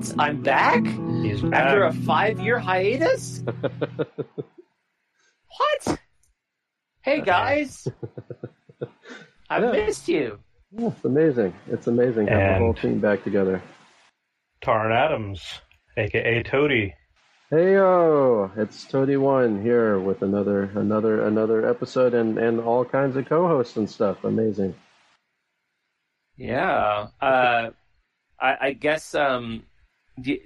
What? I'm back? He's back. After a five year hiatus? what? Hey guys. I've Yeah. missed you. Yeah, it's amazing. It's amazing to have the And- whole team back together. Tarn Adams, aka Toady. Hey yo, it's Toady One here with another another another episode and and all kinds of co-hosts and stuff. Amazing. Yeah. Uh, I, I guess um, d-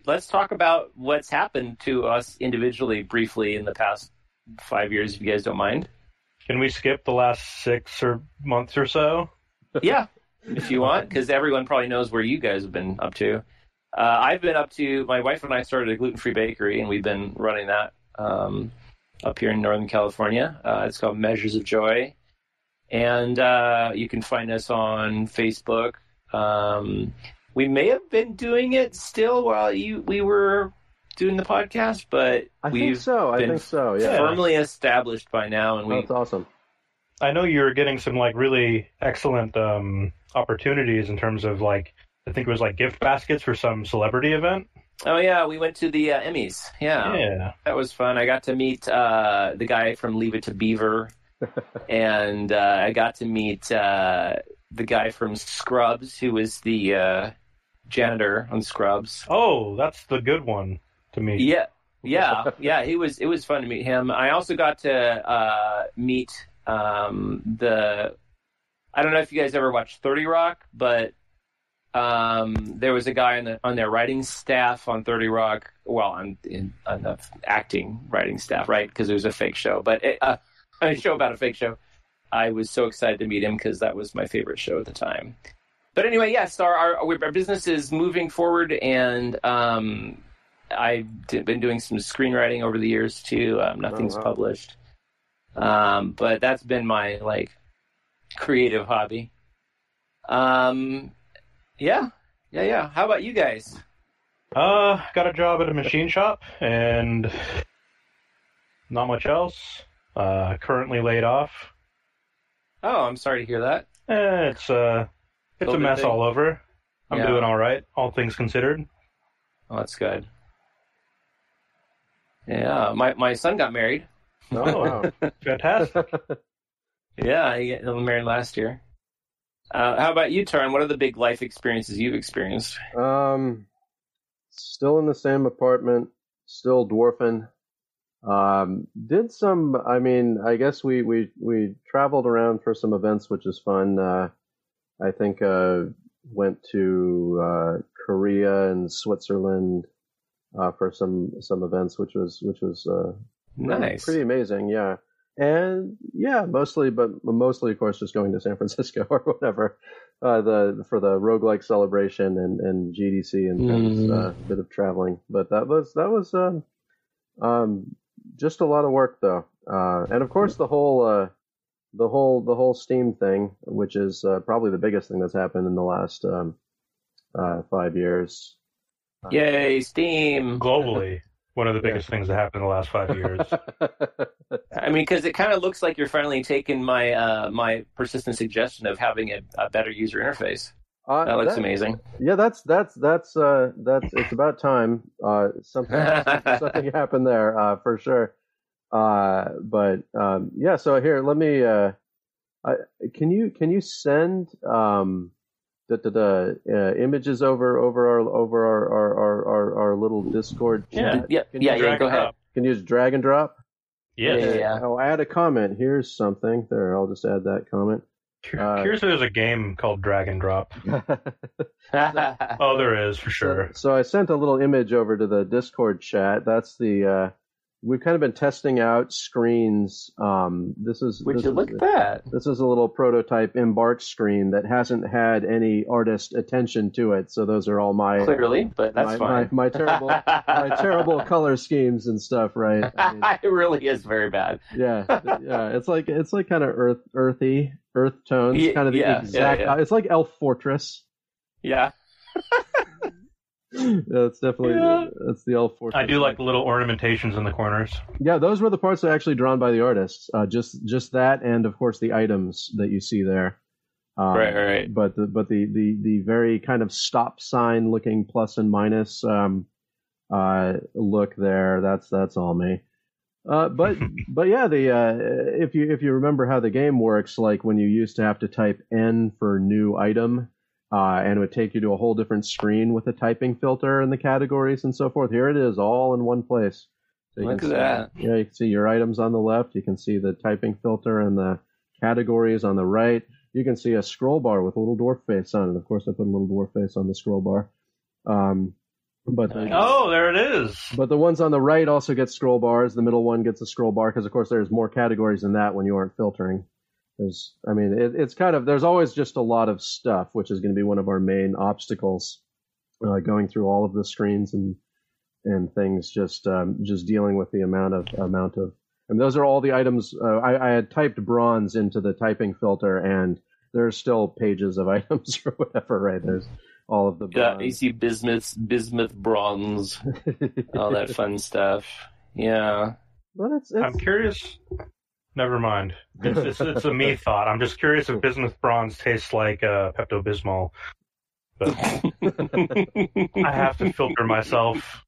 let's talk about what's happened to us individually briefly in the past five years, if you guys don't mind. Can we skip the last six or months or so? yeah, if you want, because everyone probably knows where you guys have been up to. Uh, I've been up to. My wife and I started a gluten-free bakery, and we've been running that um, up here in Northern California. Uh, it's called Measures of Joy, and uh, you can find us on Facebook. Um, we may have been doing it still while you we were doing the podcast, but I we've think so. I think so. Yeah. Yeah. firmly established by now, and we That's awesome. I know you're getting some like really excellent um, opportunities in terms of like I think it was like gift baskets for some celebrity event. Oh yeah, we went to the uh, Emmys. Yeah. Yeah. that was fun. I got to meet uh, the guy from Leave It to Beaver, and uh, I got to meet uh, the guy from Scrubs, who was the uh, janitor on Scrubs. Oh, that's the good one to me. Yeah, yeah, yeah. He was. It was fun to meet him. I also got to uh, meet um, the. I don't know if you guys ever watched Thirty Rock, but um, there was a guy on the on their writing staff on Thirty Rock. Well, on in, on the acting writing staff, right? Because it was a fake show, but it, uh, a show about a fake show. I was so excited to meet him because that was my favorite show at the time. But anyway, yes, our our, our business is moving forward, and um, I've been doing some screenwriting over the years too. Um, nothing's Oh, wow. published, um, but that's been my like creative hobby. Um, yeah, yeah, yeah. How about you guys? Uh, got a job at a machine shop and not much else. Uh, currently laid off. Oh, I'm sorry to hear that. Eh, it's uh, it's a mess thing. all over. I'm Yeah. doing all right, all things considered. Oh, that's good. Yeah, my my son got married. Oh wow. Fantastic. Yeah, he got married last year. Uh, how about you, Tarn? What are the big life experiences you've experienced? um, still in the same apartment, still dwarfing. Um, did some. I mean, I guess we we we traveled around for some events, which is fun. Uh, I think uh, went to uh, Korea and Switzerland uh, for some some events, which was which was uh, pretty- Nice. pretty amazing. Yeah, and yeah, mostly, but mostly, of course, just going to San Francisco or whatever. Uh, the for the roguelike celebration and, and GDC and, and Mhm. uh, a bit of traveling, but that was that was um, um, just a lot of work though, uh, and of course the whole uh, the whole the whole Steam thing, which is uh, probably the biggest thing that's happened in the last um, uh, five years. Yay, Steam! Globally, one of the Yeah. biggest things that happened in the last five years. I mean, because it kind of looks like you're finally taking my uh, my persistent suggestion of having a, a better user interface. Uh, That looks that- amazing. Yeah, that's that's that's uh that's it's about time. Uh, something something happened there uh, for sure. Uh, but um, yeah, so here let me. Uh, I, can you can you send um the the, the uh, images over over our over our our our, our, our little Discord chat? Yeah, Can you yeah, yeah. Go ahead. up. Can you just drag and drop? Yes. Yeah, yeah. I'll add a comment. Here's something. There, I'll just add that comment. Uh, Here's there's a game called Drag and Drop. Oh, there is for sure. So, so I sent a little image over to the Discord chat. That's the uh, we've kind of been testing out screens. Um, this is Would this you is, look at that? This is a little prototype embark screen that hasn't had any artist attention to it. So those are all my Clearly, but that's my, fine. my, my terrible my terrible color schemes and stuff. Right? I mean, it really is very bad. yeah, yeah. It's like it's like kind of earth earthy earth tones. Ye- kind of the yeah, yeah, exact. yeah. It's like Elf Fortress. Yeah. That's definitely Yeah. that's the L4. I do like the little ornamentations in the corners. Yeah, those were the parts that are actually drawn by the artists. Uh, just just that, and of course the items that you see there. Um, Right, right, right. But the but the the the very kind of stop sign looking plus and minus um, uh, look there. That's that's all me. Uh, but but yeah, the uh, if you if you remember how the game works, like when you used to have to type N for new item, uh, and it would take you to a whole different screen with a typing filter and the categories and so forth. Here it is, all in one place. So you Look can at see- that. Yeah, you can see your items on the left. You can see the typing filter and the categories on the right. You can see a scroll bar with a little dwarf face on it. Of course, I put a little dwarf face on the scroll bar. Um, but the, Oh, there it is. but the ones on the right also get scroll bars. The middle one gets a scroll bar because, of course, there's more categories than that when you aren't filtering. There's, I mean, it, it's kind of there's always just a lot of stuff, which is going to be one of our main obstacles, uh, going through all of the screens and and things. Just um, just dealing with the amount of amount of. And those are all the items. Uh, I, I had typed bronze into the typing filter, and there's still pages of items or whatever. Right there's all of the. Yeah, bronze. you see bismuth, bismuth bronze, all that fun stuff. Yeah. But it's, it's I'm curious. Never mind. It's, it's, it's a me thought. I'm just curious if bismuth bronze tastes like uh, Pepto Bismol. But I have to filter myself.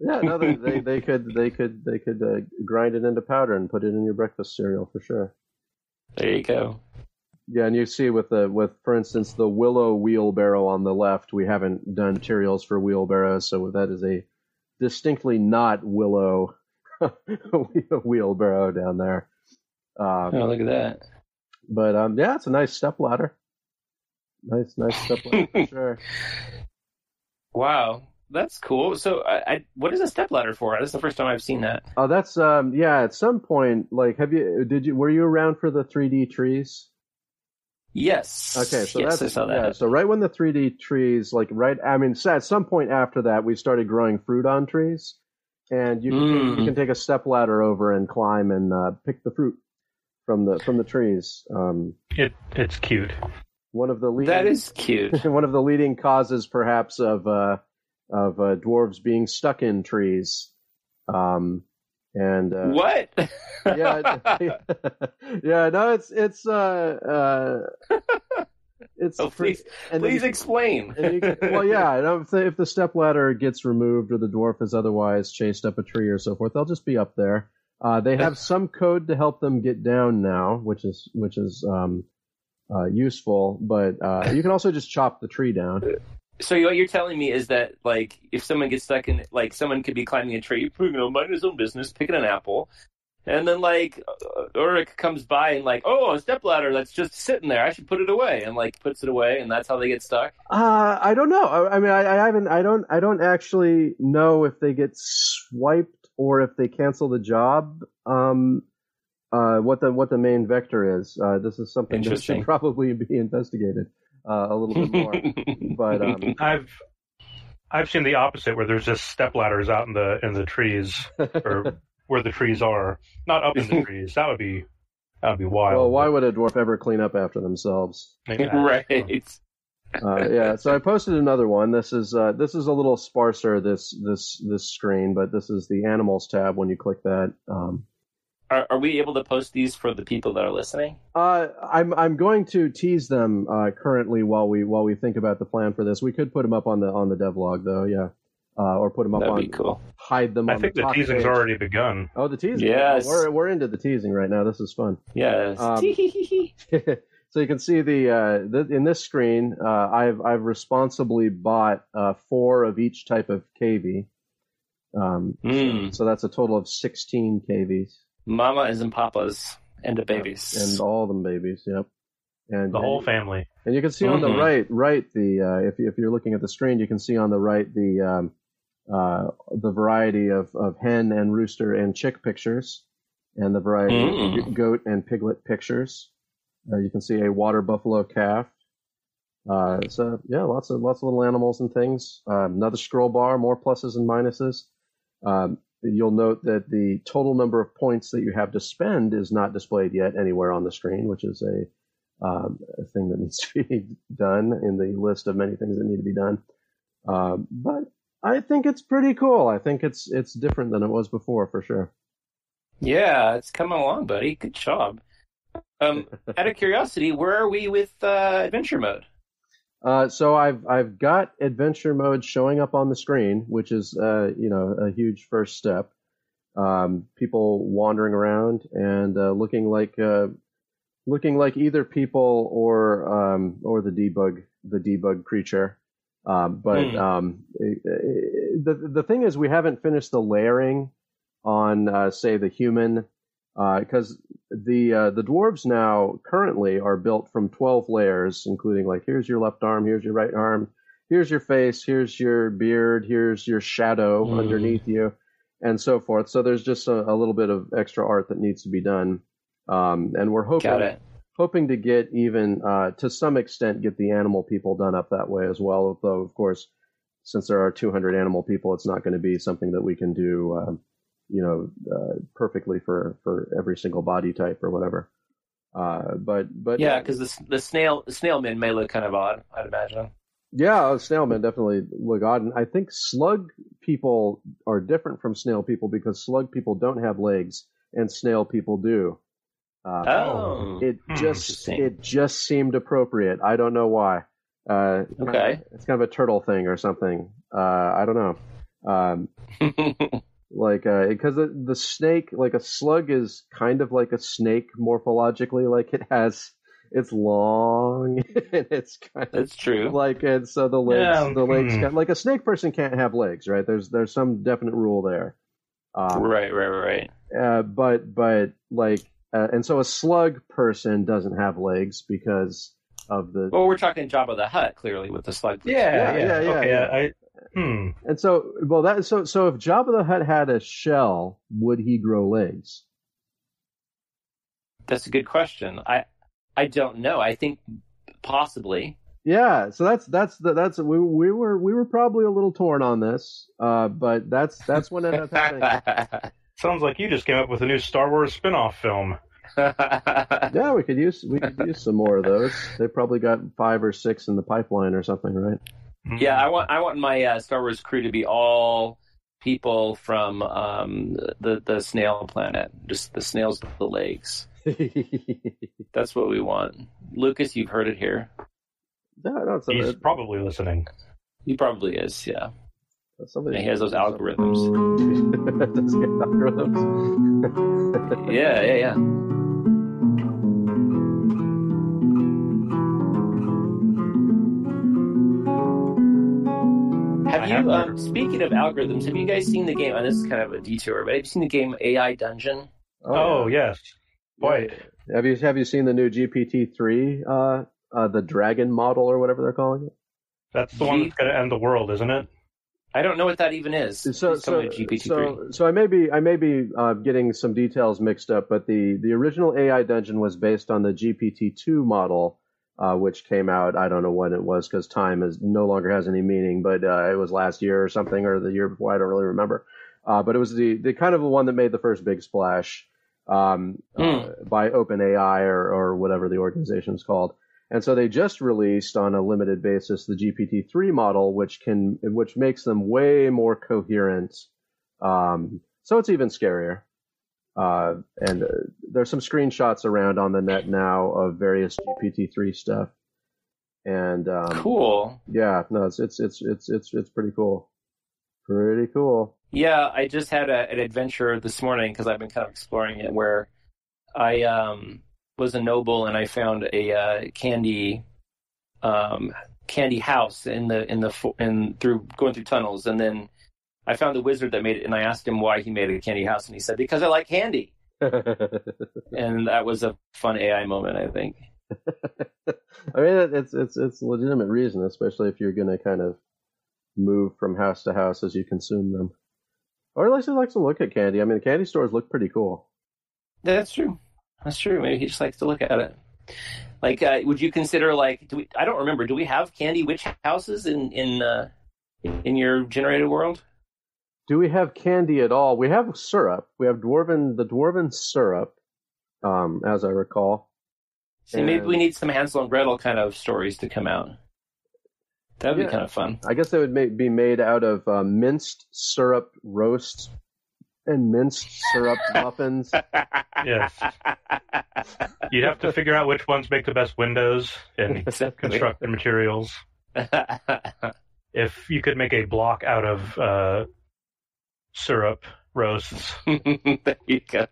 Yeah, no, they, they they could they could they could uh, grind it into powder and put it in your breakfast cereal for sure. there you go. Yeah, and you see with the with for instance the willow wheelbarrow on the left, we haven't done materials for wheelbarrows, so that is a distinctly not willow wheelbarrow down there. Um, Oh, look at that. But um, yeah, it's a nice step ladder. Nice, nice step ladder for sure. Wow, that's cool. So, I, I what is a step ladder for? That's the first time I've seen that. Oh, that's um, yeah. At some point, like, have you did you were you around for the 3D trees? Yes. Okay, so yes, that's I saw that. yeah. So right when the 3D trees, like right, I mean, at some point after that, we started growing fruit on trees, and you can Mm. you can take a step ladder over and climb and uh, pick the fruit from the from the trees. Um, It it's cute. one of the leading That is cute. one of the leading causes, perhaps, of uh, of uh, dwarves being stuck in trees. Um, and uh, what? yeah, yeah, no, it's it's uh, uh, it's Oh, please, and then please you- explain. and you well, yeah. If the, if the step ladder gets removed or the dwarf is otherwise chased up a tree or so forth, they'll just be up there. Uh, they have some code to help them get down now, which is which is um, uh, useful. But uh, you can also just chop the tree down. So what you're telling me is that like if someone gets stuck in like someone could be climbing a tree, you know, minding his own business, picking an apple, and then like uh, Ulrich comes by and like, oh, a stepladder that's just sitting there. I should put it away, and like puts it away, and that's how they get stuck. Uh, I don't know. I, I mean, I, I haven't. I don't. I don't actually know if they get swiped or if they cancel the job. Um, uh, what the what the main vector is. Uh, this is something that should probably be investigated uh, a little bit more. but um, I've I've seen the opposite where there's just step ladders out in the in the trees or where the trees are, not up in the trees. That would be that would be wild. well, why would a dwarf ever clean up after themselves? right. Uh, yeah, so I posted another one. This is uh, this is a little sparser this this this screen, but this is the animals tab when you click that. Um, Are, are we able to post these for the people that are listening? uh, I'm I'm going to tease them uh, currently while we while we think about the plan for this. We could put them up on the on the devlog though, yeah, uh, or put them up That'd on be cool. hide them. I on think the, the teasing's page. already begun. Oh, the teasing. Yes. we're we're into the teasing right now. This is fun. Yes. Um, so you can see the, uh, the in this screen, uh, I've I've responsibly bought uh, four of each type of KV. Um, Mm. So that's a total of sixteen KVs Mamas and papas and the babies. and all them babies. Yep. And The whole family. and you can see on the Mhm. right, right the uh, if you, if you're looking at the screen, you can see on the right the um, uh, the variety of, of hen and rooster and chick pictures, and the variety Mm. of goat and piglet pictures. Uh, you can see a water buffalo calf. Uh, so yeah, lots of lots of little animals and things. Um, another scroll bar, more pluses and minuses. Um, you'll note that the total number of points that you have to spend is not displayed yet anywhere on the screen, which is a, um, a thing that needs to be done in the list of many things that need to be done. Um, but I think it's pretty cool. I think it's it's different than it was before for sure. Yeah, it's coming along, buddy. Good job. Um, out of curiosity, where are we with uh, adventure mode? Uh, so I've I've got adventure mode showing up on the screen, which is uh, you know a huge first step. Um, people wandering around and uh, looking like uh, looking like either people or um, or the debug the debug creature. Um, but Hmm. um, eh, eh, the the thing is, we haven't finished the layering on uh, say the human because the uh, the dwarves now currently are built from 12 layers including like here's your left arm here's your right arm here's your face here's your beard here's your shadow Mm. underneath you and so forth. So there's just a, a little bit of extra art that needs to be done. Um, and we're hoping hoping to get even uh, to some extent get the animal people done up that way as well though of course since there are 200 animal people it's not going to be something that we can do um, you know uh, perfectly for for every single body type or whatever uh, but but Yeah, because the the snail the snail men may look kind of odd. I'd imagine. yeah snailmen definitely look odd and i think slug people are different from snail people because slug people don't have legs and snail people do uh, Oh, it Hmm, just it just seemed appropriate. I don't know why. Uh, Okay. it's kind of a turtle thing or something. Uh, I don't know. Um, like because the the snake, like a slug, is kind of like a snake morphologically. Like it has, it's long and it's kind of that's true. like and so the legs, Yeah, the legs, hmm. can, like a snake person can't have legs, right? There's there's some definite rule there. Um, Right, right, right. uh, but but like uh, and so a slug person doesn't have legs because of the Well, we're talking Jabba the Hutt clearly, with the slug. Yeah, Yeah, yeah, yeah, yeah, okay, yeah. I, hmm. and so well that so so if Jabba the Hutt had a shell, would he grow legs? That's a good question. I I don't know. I think possibly. Yeah, so that's that's the that's we we were we were probably a little torn on this, uh, but that's that's what ended up happening. Sounds like you just came up with a new Star Wars spin-off film. Yeah, we could use we could use some more of those. They probably got five or six in the pipeline or something, right? Yeah, I want I want my uh, Star Wars crew to be all people from um, the the snail planet, just the snails with the legs. That's what we want. Lucas, you've heard it here. no, no, it's, He's it's, probably listening. He probably is. Yeah, it's somebody he has those algorithms. Does algorithms? Yeah, yeah, yeah. Have I you, have um, speaking of algorithms, have you guys seen the game? And this is kind of a detour, but have you seen the game AI Dungeon? Oh, yes. Boy, Have you have you seen the new GPT three, uh, uh, the Dragon model or whatever they're calling it? that's the one that's going to end the world, isn't it? I don't know what that even is. So, so, tell me GPT-3. so, so I may be I may be uh, getting some details mixed up, but the the original AI dungeon was based on the GPT two model, uh, which came out I don't know when it was because time is no longer has any meaning, but uh, it was last year or something or the year before I don't really remember. Uh, but it was the the kind of the one that made the first big splash um, uh, by OpenAI or or whatever the organization is called. And so they just released on a limited basis the GPT-3 model, which can, which makes them way more coherent. Um, so it's even scarier. Uh, and uh, there's some screenshots around on the net now of various GPT-3 stuff. And um, cool. yeah, no, it's it's it's it's it's it's pretty cool. Pretty cool. Yeah, I just had a, an adventure this morning because I've been kind of exploring it where I um, was a noble and I found a uh, candy um, candy house in the in the in through going through tunnels and then I found the wizard that made it and I asked him why he made a candy house and he said because I like candy and that was a fun AI moment I think. I mean, it's it's it's a legitimate reason, especially if you're going to kind of move from house to house as you consume them. Or at least he likes to look at candy. I mean, the candy stores look pretty cool. That's true. That's true. Maybe he just likes to look at it. Like, uh, would you consider like? Do we? I don't remember. Do we have candy witch houses in in uh, in your generated world? Do we have candy at all? We have syrup. We have dwarven the dwarven syrup, um, as I recall. See, maybe we need some Hansel and Gretel kind of stories to come out. That would Yeah. be kind of fun. I guess they would ma- be made out of uh, minced syrup roast and minced syrup muffins. Yes. You'd have to figure out which ones make the best windows and Exactly. constructed materials. If you could make a block out of uh, syrup roasts, there you go.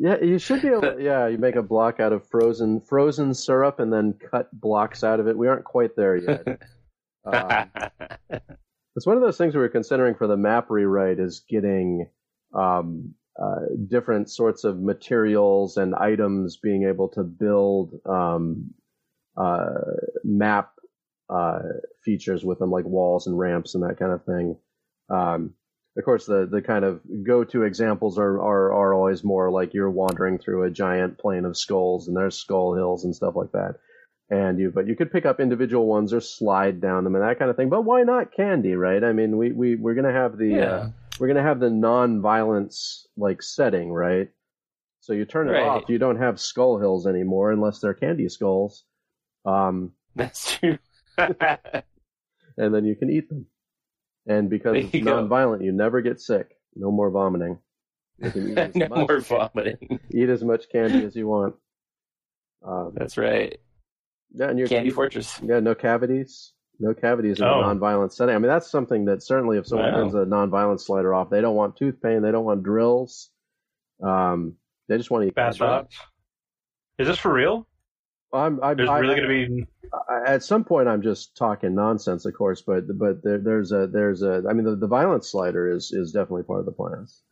Yeah, you should be able. To, yeah, you make a block out of frozen frozen syrup and then cut blocks out of it. We aren't quite there yet. Um, it's one of those things we were considering for the map rewrite is getting um, uh, different sorts of materials and items being able to build um, uh, map uh, features with them, like walls and ramps and that kind of thing. Um, of course, the, the kind of go-to examples are, are, are always more like you're wandering through a giant plain of skulls and there's skull hills and stuff like that and you but you could pick up individual ones or slide down them and that kind of thing but why not candy right i mean we, we we're gonna have the Yeah. uh, we're gonna have the non-violence like setting right so you turn it Right. off you don't have skull hills anymore unless they're candy skulls um That's true. and then you can eat them and because it's you go. non-violent you never get sick no more vomiting you can eat as, no much, more vomiting. eat as much candy as you want um, That's right. yeah, and you're, Candy Fortress. Yeah, no cavities. No cavities in Oh. a non-violent setting. I mean, that's something that certainly if someone Wow. turns a non-violent slider off, they don't want tooth pain, they don't want drills. Um, they just want to eat bass candy. Is this for real? I'm, I'm, There's I- really going to be. At some point, I'm just talking nonsense, of course, but but there, there's a there's a. I mean, the, the violent slider is is definitely part of the plans.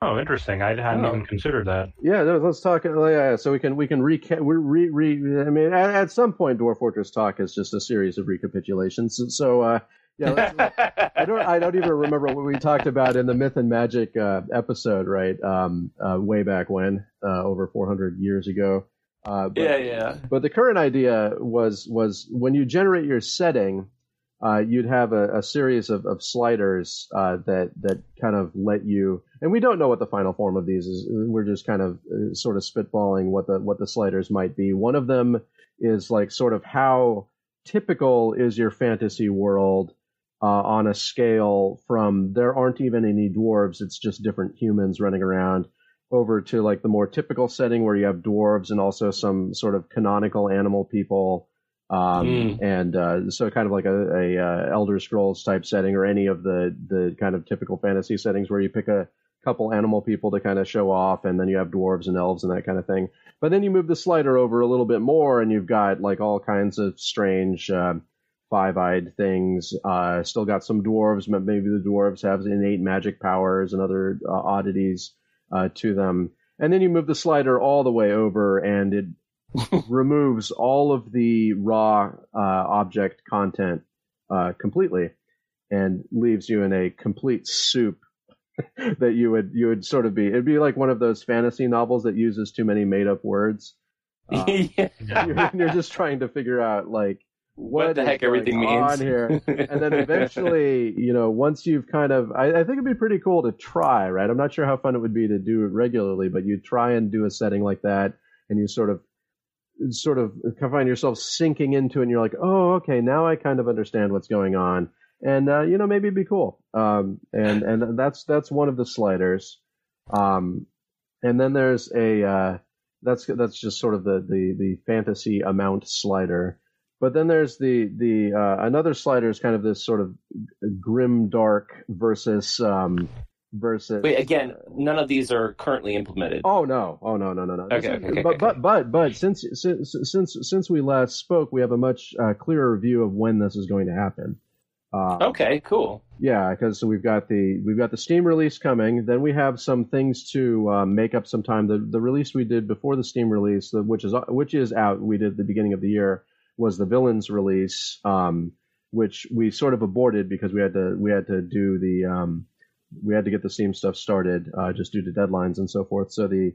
Oh, interesting. I hadn't Oh. even considered that. Yeah, let's talk. uh, Yeah, so we can we can recap. Re, re, I mean, at, at some point, Dwarf Fortress talk is just a series of recapitulations. So, uh, yeah, let's, I don't. I don't even remember what we talked about in the Myth and Magic uh, episode, right? Um, uh, way back when, uh, over 400 years ago. Uh, but, yeah, yeah. But the current idea was was when you generate your setting, uh, you'd have a, a series of, of sliders uh, that that kind of let you. And we don't know what the final form of these is. We're just kind of uh, sort of spitballing what the what the sliders might be. One of them is like sort of how typical is your fantasy world uh, on a scale from there aren't even any dwarves, it's just different humans running around, over to like the more typical setting where you have dwarves and also some sort of canonical animal people. Um, Mm. and uh, so kind of like a, a uh, Elder Scrolls type setting or any of the the kind of typical fantasy settings where you pick a couple animal people to kind of show off, and then you have dwarves and elves and that kind of thing. But then you move the slider over a little bit more, and you've got like all kinds of strange uh, five-eyed things. Uh, still got some dwarves, but maybe the dwarves have innate magic powers and other uh, oddities uh, to them. And then you move the slider all the way over, and it removes all of the raw uh, object content uh, completely, and leaves you in a complete soup that you would you would sort of be. It'd be like one of those fantasy novels that uses too many made up words. Uh, yeah. you're, you're just trying to figure out like What, the heck everything means on here. and then eventually, you know, once you've kind of, I, I think it'd be pretty cool to try, right? I'm not sure how fun it would be to do it regularly, but you try and do a setting like that, and you sort of, sort of find yourself sinking into it, and you're like, oh, okay, now I kind of understand what's going on, and uh, you know, maybe it'd be cool. Um, and and that's that's one of the sliders. Um, and then there's a uh, that's that's just sort of the the the fantasy amount slider. But then there's the the uh, another slider is kind of this sort of grim dark versus um versus Wait, again, none of these are currently implemented. Oh no! Oh no! No! No! No! Okay, okay, okay, but okay. but but but since since since since we last spoke, we have a much uh, clearer view of when this is going to happen. Uh, Okay, cool. Yeah, because we've got the we've got the Steam release coming. Then we have some things to uh, make up some time. The the release we did before the Steam release, the- which is which is out, we did at the beginning of the year, was the Villains release, um, which we sort of aborted because we had to we had to do the um, we had to get the Steam stuff started uh, just due to deadlines and so forth. So the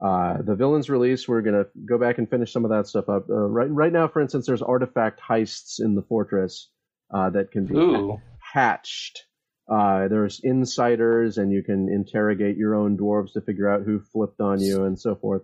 uh, the Villains release, we're gonna go back and finish some of that stuff up. Uh, right right now, for instance, there's artifact heists in the fortress uh, that can be Ooh. hatched. Uh, there's insiders, and you can interrogate your own dwarves to figure out who flipped on you and so forth.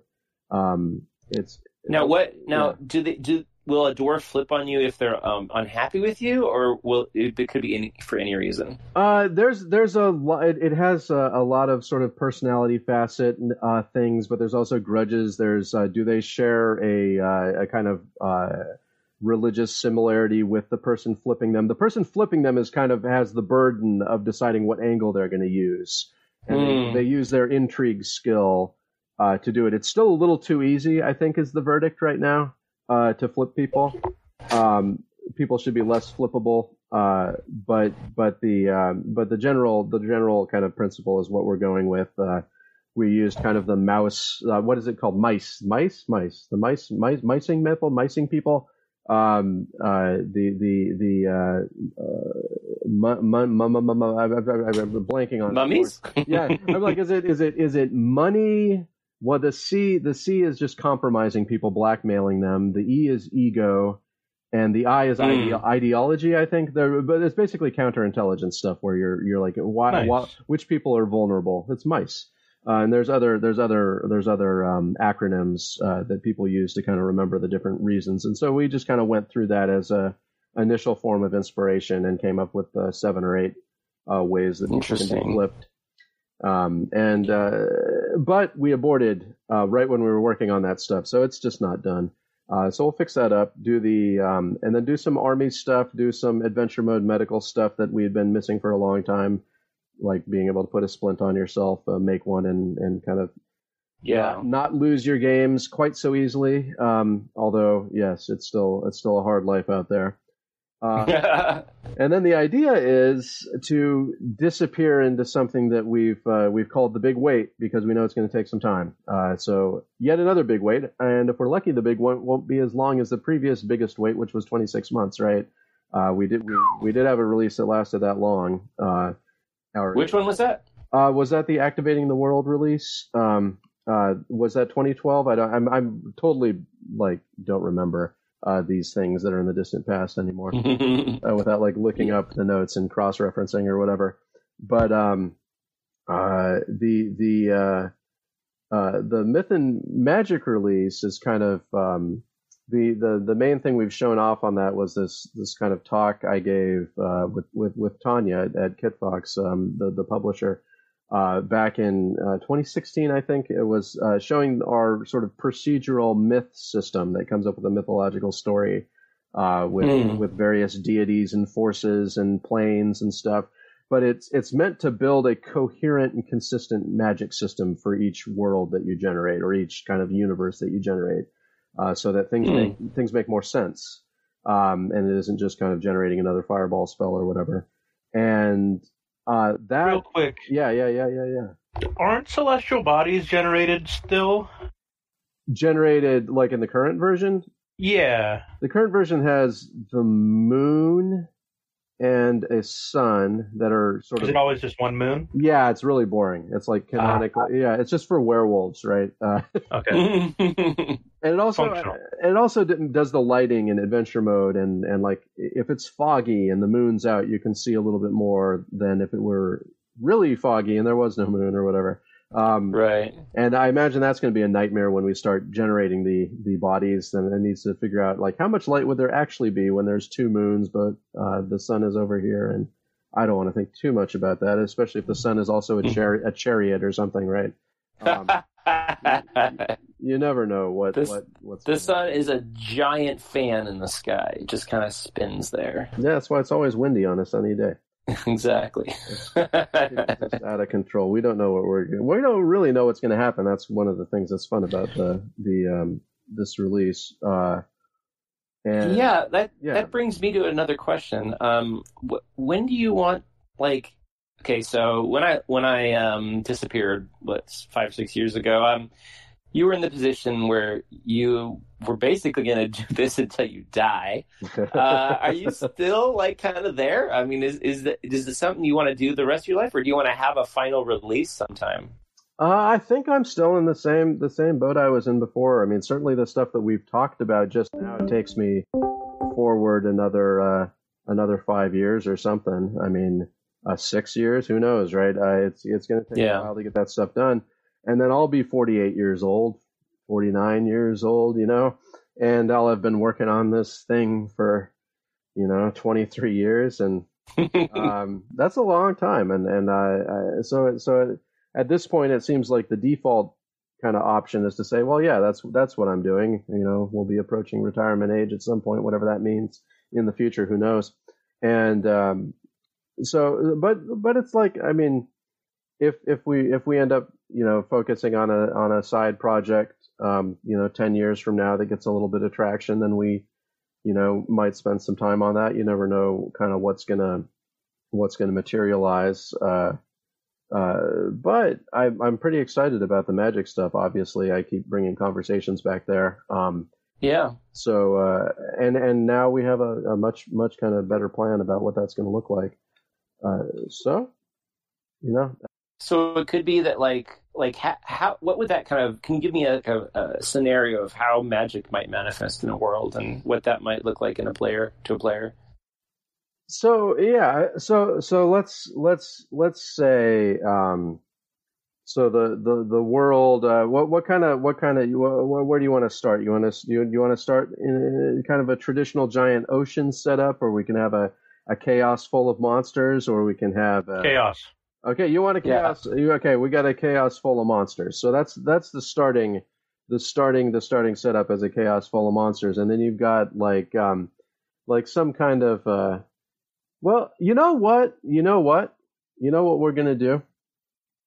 Um, it's Now what? Now Yeah. do they do will a dwarf flip on you if they're um, unhappy with you, or will it, it could be any, for any reason? Uh, there's there's a lot. It, it has a, a, lot of sort of personality facet uh, things, but there's also grudges. There's uh, do they share a uh, a kind of uh, religious similarity with the person flipping them? The person flipping them is kind of has the burden of deciding what angle they're going to use, and mm. they, hmm. they, use their intrigue skill uh, to do it. It's still a little too easy, I think, is the verdict right now to flip people. Um, people should be less flippable. Uh, but but the um, but the general the general kind of principle is what we're going with. Uh, we used kind of the mouse. Uh, what is it called? Mice, mice, mice. The mice, mice, micing people, micing people. Um, uh, the the the uh, I'm blanking on mummies. yeah, I'm like, is it is it is it money? Well, the C the C is just compromising people, blackmailing them. The E is ego and the I is mm. ide- ideology. I think, there, but it's basically counterintelligence stuff where you're you're like, why, nice. why which people are vulnerable? It's mice. Uh, and there's other there's other there's other um, acronyms uh, that people use to kind of remember the different reasons. And so we just kind of went through that as a initial form of inspiration and came up with uh, seven or eight uh, ways that people can be flipped. Um, and uh, but we aborted uh, right when we were working on that stuff, so it's just not done. Uh, so we'll fix that up, do the, um, and then do some army stuff, do some adventure mode medical stuff that we had been missing for a long time, like being able to put a splint on yourself, uh, make one, and and kind of yeah not, not lose your games quite so easily. Um, although yes, it's still it's still a hard life out there. Uh, and then the idea is to disappear into something that we've uh, we've called the big wait because we know it's going to take some time. Uh, so yet another big wait, and if we're lucky, the big one won't be as long as the previous biggest wait, which was 26 months. Right? Uh, we did we, we did have a release that lasted that long. Uh, our, which one was that? Uh, was that the activating the world release? Um, was that 2012? I don't. I'm I'm totally like don't remember uh, these things that are in the distant past anymore uh, without like looking up the notes and cross referencing or whatever. But um, uh, the the uh, uh, the myth and magic release is kind of um, the, the the main thing we've shown off on that was this this kind of talk I gave uh, with with with Tanya at, at Kitfox, um, the the publisher uh, back in uh, 2016, I think it was uh, showing our sort of procedural myth system that comes up with a mythological story uh, with mm. with various deities and forces and planes and stuff. But it's it's meant to build a coherent and consistent magic system for each world that you generate or each kind of universe that you generate, uh, so that things mm. make things make more sense. Um, and it isn't just kind of generating another fireball spell or whatever. And uh, that real quick. Yeah, yeah, yeah, yeah, yeah. Aren't celestial bodies generated still? Generated like in the current version? Yeah. The current version has the moon and a sun that are sort Is of. Is it always just one moon? Yeah, it's really boring. It's like canonical. Uh, yeah, it's just for werewolves, right? Uh, okay. and it also Functional. it also does the lighting in adventure mode, and and like if it's foggy and the moon's out, you can see a little bit more than if it were really foggy and there was no moon or whatever. Um, right. And I imagine that's going to be a nightmare when we start generating the the bodies. and it needs to figure out like how much light would there actually be when there's two moons, but uh, the sun is over here, and I don't want to think too much about that, especially if the sun is also a, mm-hmm. chari- a chariot or something, right? Um, you, you, never know what this, what what's. The sun is a giant fan in the sky; it just kind of spins there. Yeah, that's why it's always windy on a sunny day. exactly. it's, out of control. We don't know what we're. We don't really know what's going to happen. That's one of the things that's fun about the the um, this release. Uh, and, yeah, that yeah. that brings me to another question. Um, wh- when do you want like? Okay, so when I when I um, disappeared, what five six years ago, um, you were in the position where you were basically going to do this until you die. Uh, are you still like kind of there? I mean, is is that, is this something you want to do the rest of your life, or do you want to have a final release sometime? Uh, I think I'm still in the same the same boat I was in before. I mean, certainly the stuff that we've talked about just now takes me forward another uh, another five years or something. I mean, uh, six years, who knows, right? Uh, it's it's going to take yeah. a while to get that stuff done and then I'll be 48 years old, 49 years old, you know, and I'll have been working on this thing for, you know, 23 years, and um, that's a long time. And and I, I so so at this point, it seems like the default kind of option is to say, well, yeah, that's that's what I'm doing. You know, we'll be approaching retirement age at some point, whatever that means in the future. Who knows? And um, so, but but it's like, I mean, if if we if we end up, you know, focusing on a on a side project, um, you know, ten years from now that gets a little bit of traction, then we, you know, might spend some time on that. You never know, kind of what's gonna what's gonna materialize. Uh, uh, but I, I'm pretty excited about the magic stuff. Obviously, I keep bringing conversations back there. Um, yeah. So uh, and and now we have a, a much much kind of better plan about what that's going to look like. Uh, so, you know. So it could be that like like how, how what would that kind of can you give me a, a, a, scenario of how magic might manifest in a world and what that might look like in a player to a player? So yeah, so so let's let's let's say um, so the the the world. Uh, what what kind of what kind of what, where do you want to start? You want to you, you want to start in kind of a traditional giant ocean setup, or we can have a a chaos full of monsters, or we can have a, chaos. Okay, you want a chaos? Yeah. Okay, we got a chaos full of monsters. So that's that's the starting the starting the starting setup as a chaos full of monsters, and then you've got like um like some kind of uh well, you know what? You know what? You know what we're gonna do?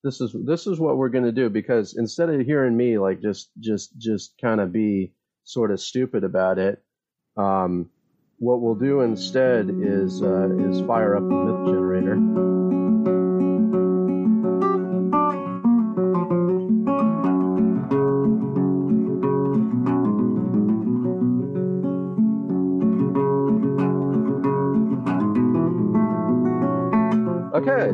this is this is what we're going to do because instead of hearing me like just just just kind of be sort of stupid about it um, what we'll do instead is uh, is fire up the myth generator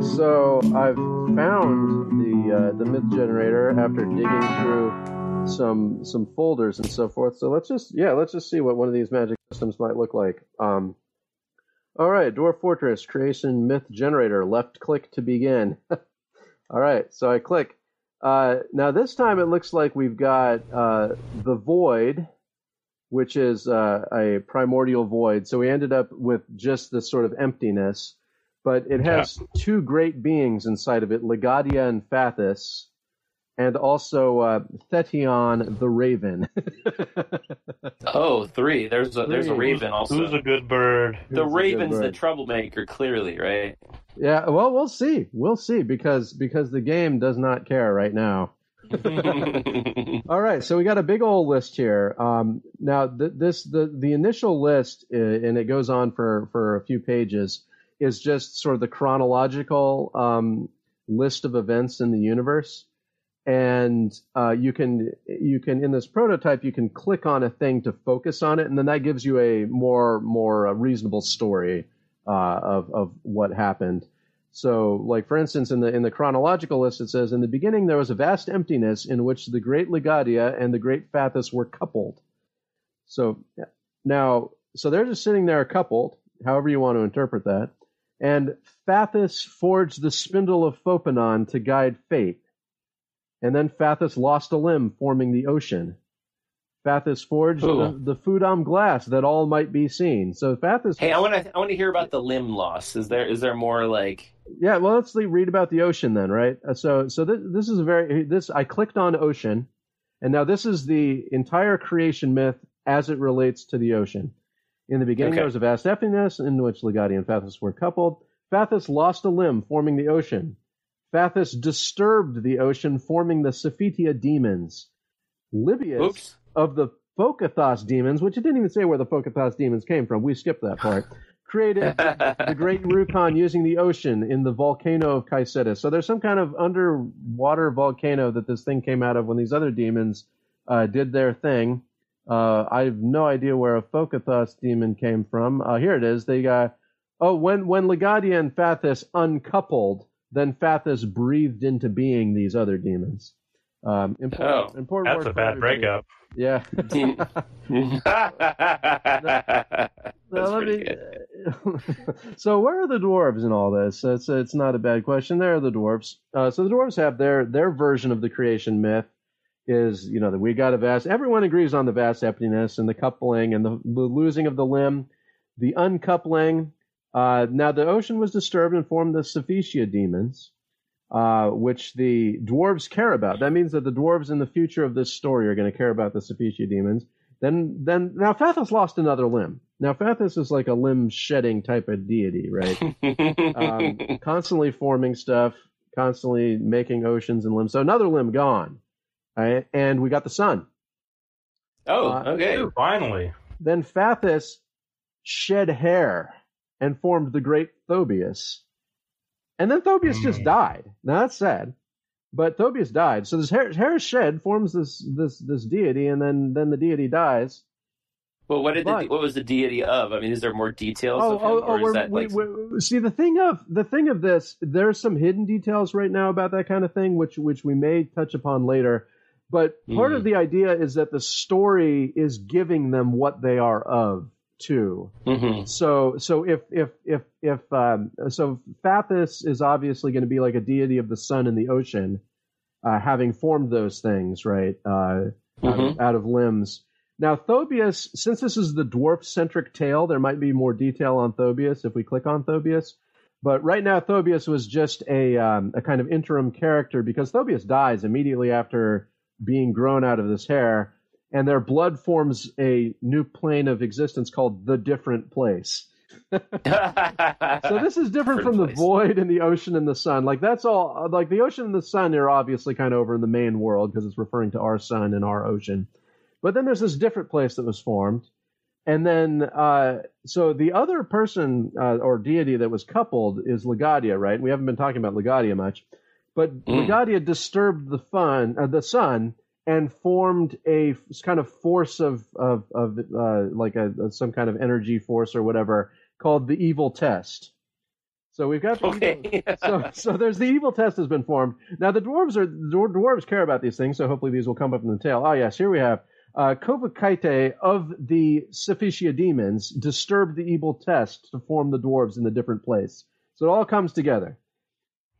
so I've found the uh, the myth generator after digging through some some folders and so forth. So let's just yeah, let's just see what one of these magic systems might look like. Um, all right, Dwarf Fortress creation myth generator. Left click to begin. all right, so I click. Uh, now this time it looks like we've got uh, the void, which is uh, a primordial void. So we ended up with just this sort of emptiness but it has yeah. two great beings inside of it, Legadia and Fathus, and also uh, Thetion the Raven. oh, three. There's a there's a raven also. Who's a good bird? The Who's raven's bird? the troublemaker, clearly, right? Yeah. Well, we'll see. We'll see because because the game does not care right now. All right, so we got a big old list here. Um, now, th- this the the initial list, uh, and it goes on for for a few pages is just sort of the chronological um, list of events in the universe. And uh, you can you can in this prototype you can click on a thing to focus on it, and then that gives you a more more uh, reasonable story uh, of of what happened. So, like for instance, in the in the chronological list, it says in the beginning there was a vast emptiness in which the great Legadia and the great Fathus were coupled. So now, so they're just sitting there coupled, however you want to interpret that. And Fathus forged the spindle of Phopanon to guide fate. And then Fathus lost a limb, forming the ocean. Fathus forged the, the Fudam glass that all might be seen. So Fathus. Hey, I want to I want to hear about the limb loss. Is there is there more like? Yeah, well, let's read about the ocean then, right? Uh, so so this, this is a very this I clicked on ocean, and now this is the entire creation myth as it relates to the ocean. In the beginning, okay. there was a vast emptiness in which Legadia and Fathus were coupled. Fathus lost a limb, forming the ocean. Fathus disturbed the ocean, forming the Sophitia demons. Libius Oops. of the Phocathos demons, which it didn't even say where the Phocathos demons came from. We skipped that part. created the great Rukon using the ocean in the volcano of Caicetus. So there's some kind of underwater volcano that this thing came out of when these other demons uh, did their thing. Uh, I have no idea where a Phocathos demon came from. Uh, here it is. They got oh when when Legadia and Fathus uncoupled, then Fathus breathed into being these other demons. Um, important, oh, important that's a bad everybody. breakup. Yeah. me, so where are the dwarves in all this? It's it's not a bad question. There are the dwarves. Uh, so the dwarves have their their version of the creation myth is you know that we got a vast. Everyone agrees on the vast emptiness and the coupling and the, the losing of the limb, the uncoupling. Uh, now the ocean was disturbed and formed the Saphicia demons, uh, which the dwarves care about. That means that the dwarves in the future of this story are going to care about the Saphicia demons. Then, then now Fathus lost another limb. Now Fathus is like a limb shedding type of deity, right? um, constantly forming stuff, constantly making oceans and limbs. So another limb gone, right? and we got the sun. oh, Uh, okay. Ooh, finally. Then Fathus shed hair and formed the great Thobius. And then Thobius just Hmm. died. Now that's sad. But Thobius died. So this hair, hair is shed, forms this this this deity, and then then the deity dies. Well, what did But- the, what was the deity of? I mean, is there more details Oh, of him, oh, or oh, is we're, that we, like? we, see the thing of the thing of this. There's some hidden details right now about that kind of thing, which which we may touch upon later. But part Mhm. of the idea is that the story is giving them what they are of too. Mhm. So so if if if if um, so Fathus is obviously going to be like a deity of the sun and the ocean, uh, having formed those things right uh, out, Mhm. of, out of limbs. Now Thobius, since this is the dwarf centric tale, there might be more detail on Thobius if we click on Thobius. But right now Thobius was just a um, a kind of interim character because Thobius dies immediately after being grown out of this hair and their blood forms a new plane of existence called the different place. So this is different Different from the place. void and the ocean and the sun. Like that's all. Like the ocean and the sun are obviously kind of over in the main world because it's referring to our sun and our ocean. But then there's this different place that was formed, and then uh, so the other person uh, or deity that was coupled is Legadia, right? We haven't been talking about Legadia much, but Mm. Disturbed the fun, uh, the sun, and formed a f- kind of force of of of uh, like a, some kind of energy force or whatever called the evil test. So we've got the evil, so, so there's the evil test has been formed. Now the dwarves are the dwarves care about these things, so hopefully these will come up in the tale. Oh yes, here we have uh, Kovakaite of the Saphicia demons disturbed the evil test to form the dwarves in the different place. So it all comes together.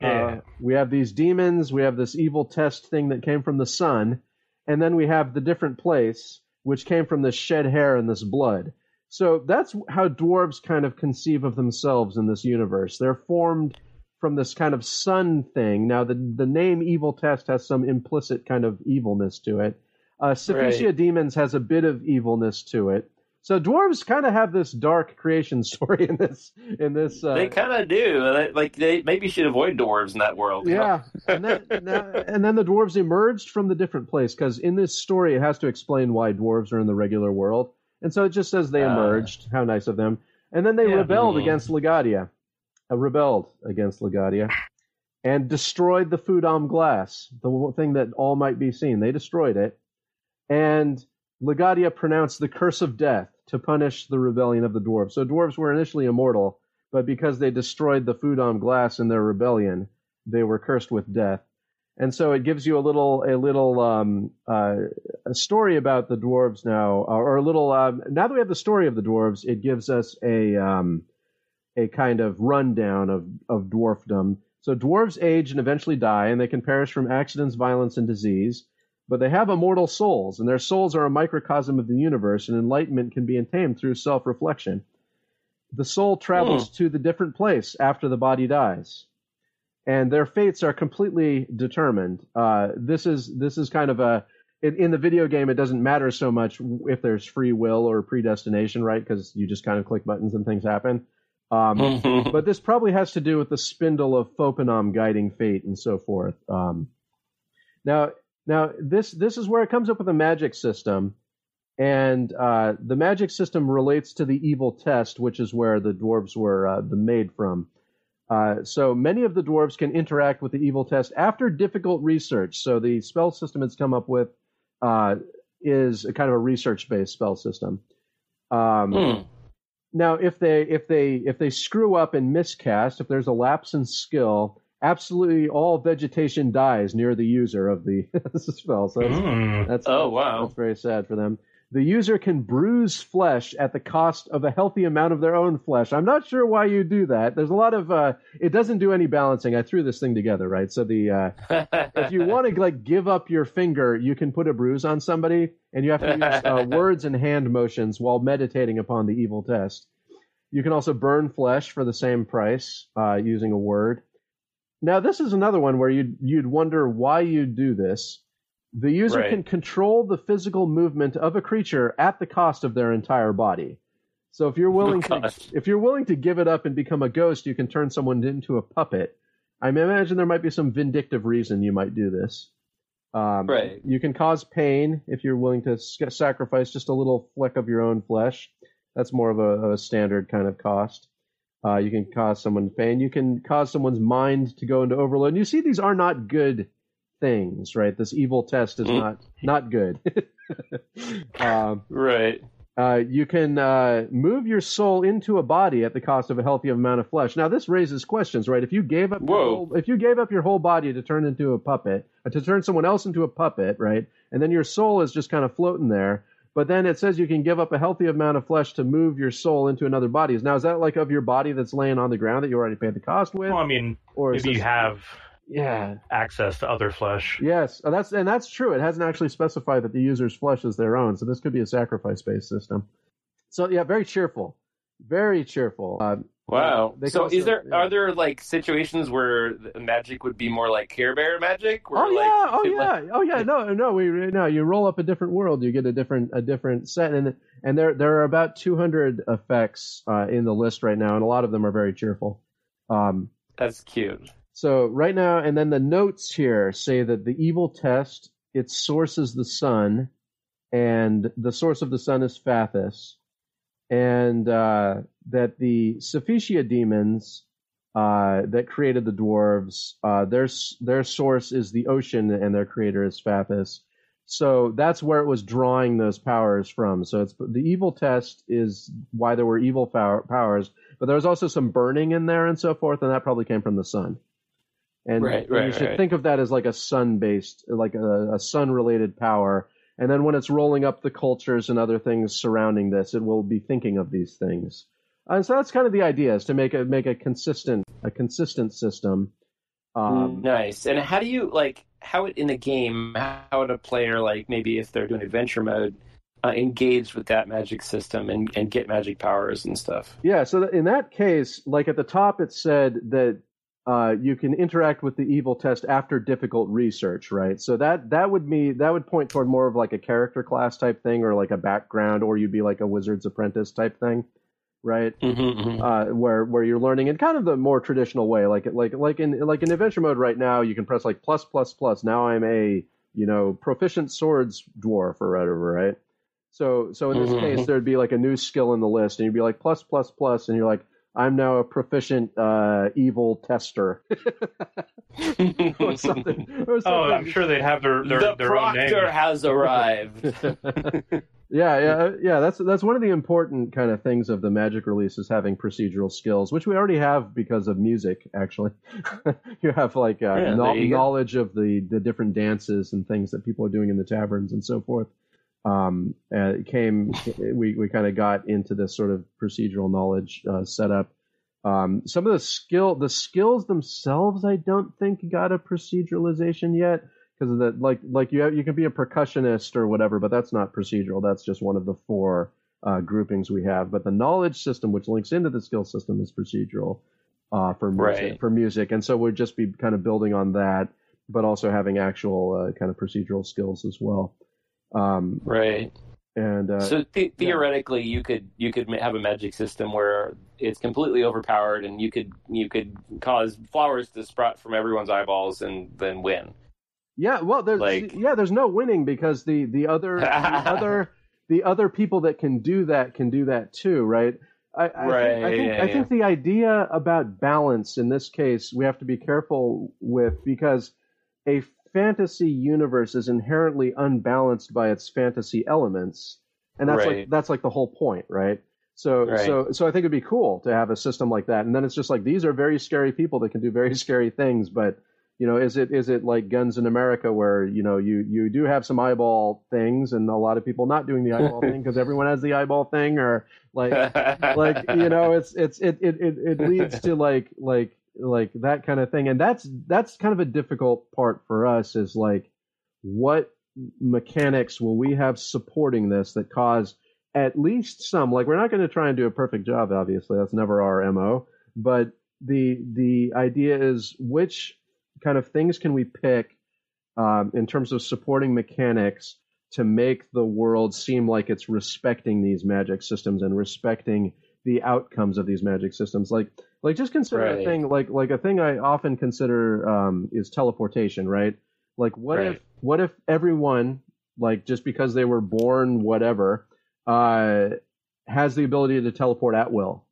Yeah. Uh, we have these demons, we have this evil test thing that came from the sun, and then we have the different place, which came from this shed hair and this blood. So that's how dwarves kind of conceive of themselves in this universe. They're formed from this kind of sun thing. Now, the, the name Evil Test has some implicit kind of evilness to it. Uh, Right. Demons has a bit of evilness to it. So dwarves kind of have this dark creation story in this in this. Uh, they kind of do. Like they maybe should avoid dwarves in that world. yeah, and then, and then the dwarves emerged from the different place because in this story it has to explain why dwarves are in the regular world, and so it just says they Ah. emerged. How nice of them! And then they Yeah. rebelled Mhm. against Legadia, uh, rebelled against Legadia, and destroyed the Fudam glass, the thing that all might be seen. They destroyed it, and Legadia pronounced the curse of death to punish the rebellion of the dwarves. So dwarves were initially immortal, but because they destroyed the Fudam glass in their rebellion, they were cursed with death. And so it gives you a little, a little, um, uh, a story about the dwarves now, or a little. Um, now that we have the story of the dwarves, it gives us a, um, a kind of rundown of of dwarfdom. So dwarves age and eventually die, and they can perish from accidents, violence, and disease. But they have immortal souls, and their souls are a microcosm of the universe, and enlightenment can be attained through self-reflection. The soul travels to the different place after the body dies and their fates are completely determined. Uh, this is this is kind of a in, in the video game. It doesn't matter so much if there's free will or predestination, right? Because you just kind of click buttons and things happen. Um, but this probably has to do with the spindle of Fopanam guiding fate and so forth. Um, now, now this this is where it comes up with a magic system, and uh, the magic system relates to the evil test, which is where the dwarves were uh, the made from. Uh, so many of the dwarves can interact with the evil test after difficult research. So the spell system it's come up with uh, is a kind of a research-based spell system. Um, Hmm. Now, if they if they if they screw up and miscast, if there's a lapse in skill, absolutely all vegetation dies near the user of the spell. So it's- Mm. that's Oh, wow. that's very sad for them. The user can bruise flesh at the cost of a healthy amount of their own flesh. I'm not sure why you do that. There's a lot of uh, it doesn't do any balancing. I threw this thing together, right? So the uh, if you want to like give up your finger, you can put a bruise on somebody, and you have to use uh, words and hand motions while meditating upon the evil test. You can also burn flesh for the same price uh, using a word. Now, this is another one where you'd you'd wonder why you do this. The user Right. can control the physical movement of a creature at the cost of their entire body. So if you're willing to if you're willing to give it up and become a ghost, you can turn someone into a puppet. I imagine there might be some vindictive reason you might do this. Um, Right. You can cause pain if you're willing to sacrifice just a little fleck of your own flesh. That's more of a, a standard kind of cost. Uh, you can cause someone pain. You can cause someone's mind to go into overload. And you see, these are not good things, right? This evil test is Mm. not not good. um, right. uh, you can uh, move your soul into a body at the cost of a healthy amount of flesh. Now, this raises questions, right? If you gave up, whole, if you gave up your whole body to turn into a puppet, uh, to turn someone else into a puppet, right? And then your soul is just kind of floating there. But then it says you can give up a healthy amount of flesh to move your soul into another body. Now, is that like of your body that's laying on the ground that you already paid the cost with, Well, I mean, or maybe you have Yeah. access to other flesh. Yes, uh, that's and that's true. It hasn't actually specified that the user's flesh is their own, so this could be a sacrifice-based system. So yeah, very cheerful, very cheerful. Uh, Wow. So, is there yeah. are there like situations where the magic would be more like Care Bear magic? Where, oh like, yeah, oh you could, like- yeah, oh yeah. No, no, we no. You roll up a different world, you get a different a different set, and and there there are about 200 effects uh, in the list right now, and a lot of them are very cheerful. Um, that's cute. So right now, and then the notes here say that the evil test its source is the sun, and the source of the sun is Fathus, and uh, that the Sephitia demons uh, that created the dwarves, uh, their their source is the ocean, and their creator is Fathus. So that's where it was drawing those powers from. So it's the evil test is why there were evil power, powers, but there was also some burning in there and so forth, and that probably came from the sun. And, Right, and right, you should right. think of that as like a sun based, like a, a sun related power. And then when it's rolling up the cultures and other things surrounding this, it will be thinking of these things. And so that's kind of the idea is to make a make a consistent a consistent system. Um, nice. And how do you like how it in the game? How would a player like maybe if they're doing adventure mode uh, engage with that magic system and, and get magic powers and stuff? Yeah, so in that case, like at the top, it said that uh, you can interact with the evil test after difficult research, right? So that that would be that would point toward more of like a character class type thing, or like a background, or you'd be like a wizard's apprentice type thing, right? Mm-hmm, Uh, where where you're learning in kind of the more traditional way, like like like in like in adventure mode right now, you can press like plus plus plus. Now I'm a you know proficient swords dwarf or whatever, right? So so in this Mhm. case, there'd be like a new skill in the list, and you'd be like plus plus plus, and you're like, I'm now a proficient uh, evil tester, or something. Or Oh. I'm sure they'd have their their, the their own name. proctor has arrived. yeah, yeah, yeah. That's that's one of the important kind of things of the Magic release is having procedural skills, which we already have because of music. Actually, you have like uh, Yeah, kno- there you go. knowledge of the the different dances and things that people are doing in the taverns and so forth. Um, it came, we we kind of got into this sort of procedural knowledge uh, setup. Um, some of the skill, the skills themselves, I don't think got a proceduralization yet because of the like like you have, you can be a percussionist or whatever, but that's not procedural. That's just one of the four uh, groupings we have. But the knowledge system, which links into the skill system, is procedural uh, for music. Right. For music, and so we'd just be kind of building on that, but also having actual uh, kind of procedural skills as well. Um, right. and uh, so th- theoretically, you could you could have a magic system where it's completely overpowered, and you could you could cause flowers to sprout from everyone's eyeballs and then win. Yeah, well, there's Like- yeah, there's no winning because the the other the other the other people that can do that can do that too, right? I, I think, I Right, think, yeah, I think the idea about balance in this case we have to be careful with because a fantasy universe is inherently unbalanced by its fantasy elements, and that's like that's like the whole point, right? So Right. so so I think it'd be cool to have a system like that, and then it's just like these are very scary people that can do very scary things, but you know, is it is it like Guns in America where you know you you do have some eyeball things and a lot of people not doing the eyeball thing because everyone has the eyeball thing or like like you know it's it's it it it, it leads to like like like that kind of thing. And that's that's kind of a difficult part for us is like what mechanics will we have supporting this that cause at least some like we're not going to try and do a perfect job obviously. That's never our mo but the the idea is which kind of things can we pick um, in terms of supporting mechanics to make the world seem like it's respecting these magic systems and respecting the outcomes of these magic systems? Like like just consider Right. a thing like like a thing i often consider um, is teleportation right like what Right. if what if everyone like just because they were born whatever uh, has the ability to teleport at will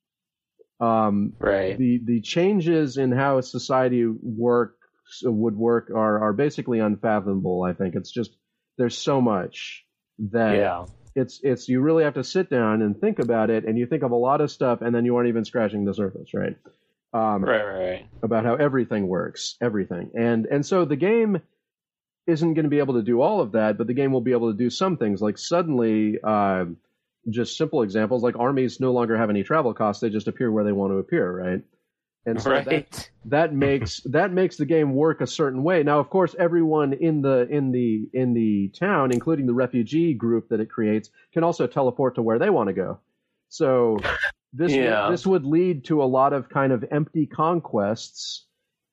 um, right. the the changes in how society works would work are are basically unfathomable. I think it's just there's so much that Yeah. It's it's you really have to sit down and think about it, and you think of a lot of stuff, and then you aren't even scratching the surface, right? Um, Right. Right. Right. about how everything works, everything, and and so the game isn't going to be able to do all of that, but the game will be able to do some things. Like suddenly, uh, just simple examples, like armies no longer have any travel costs; they just appear where they want to appear, right? And so that, right. that makes that makes the game work a certain way. Now, of course, everyone in the in the in the town, including the refugee group that it creates, can also teleport to where they want to go. So this Yeah. this would lead to a lot of kind of empty conquests,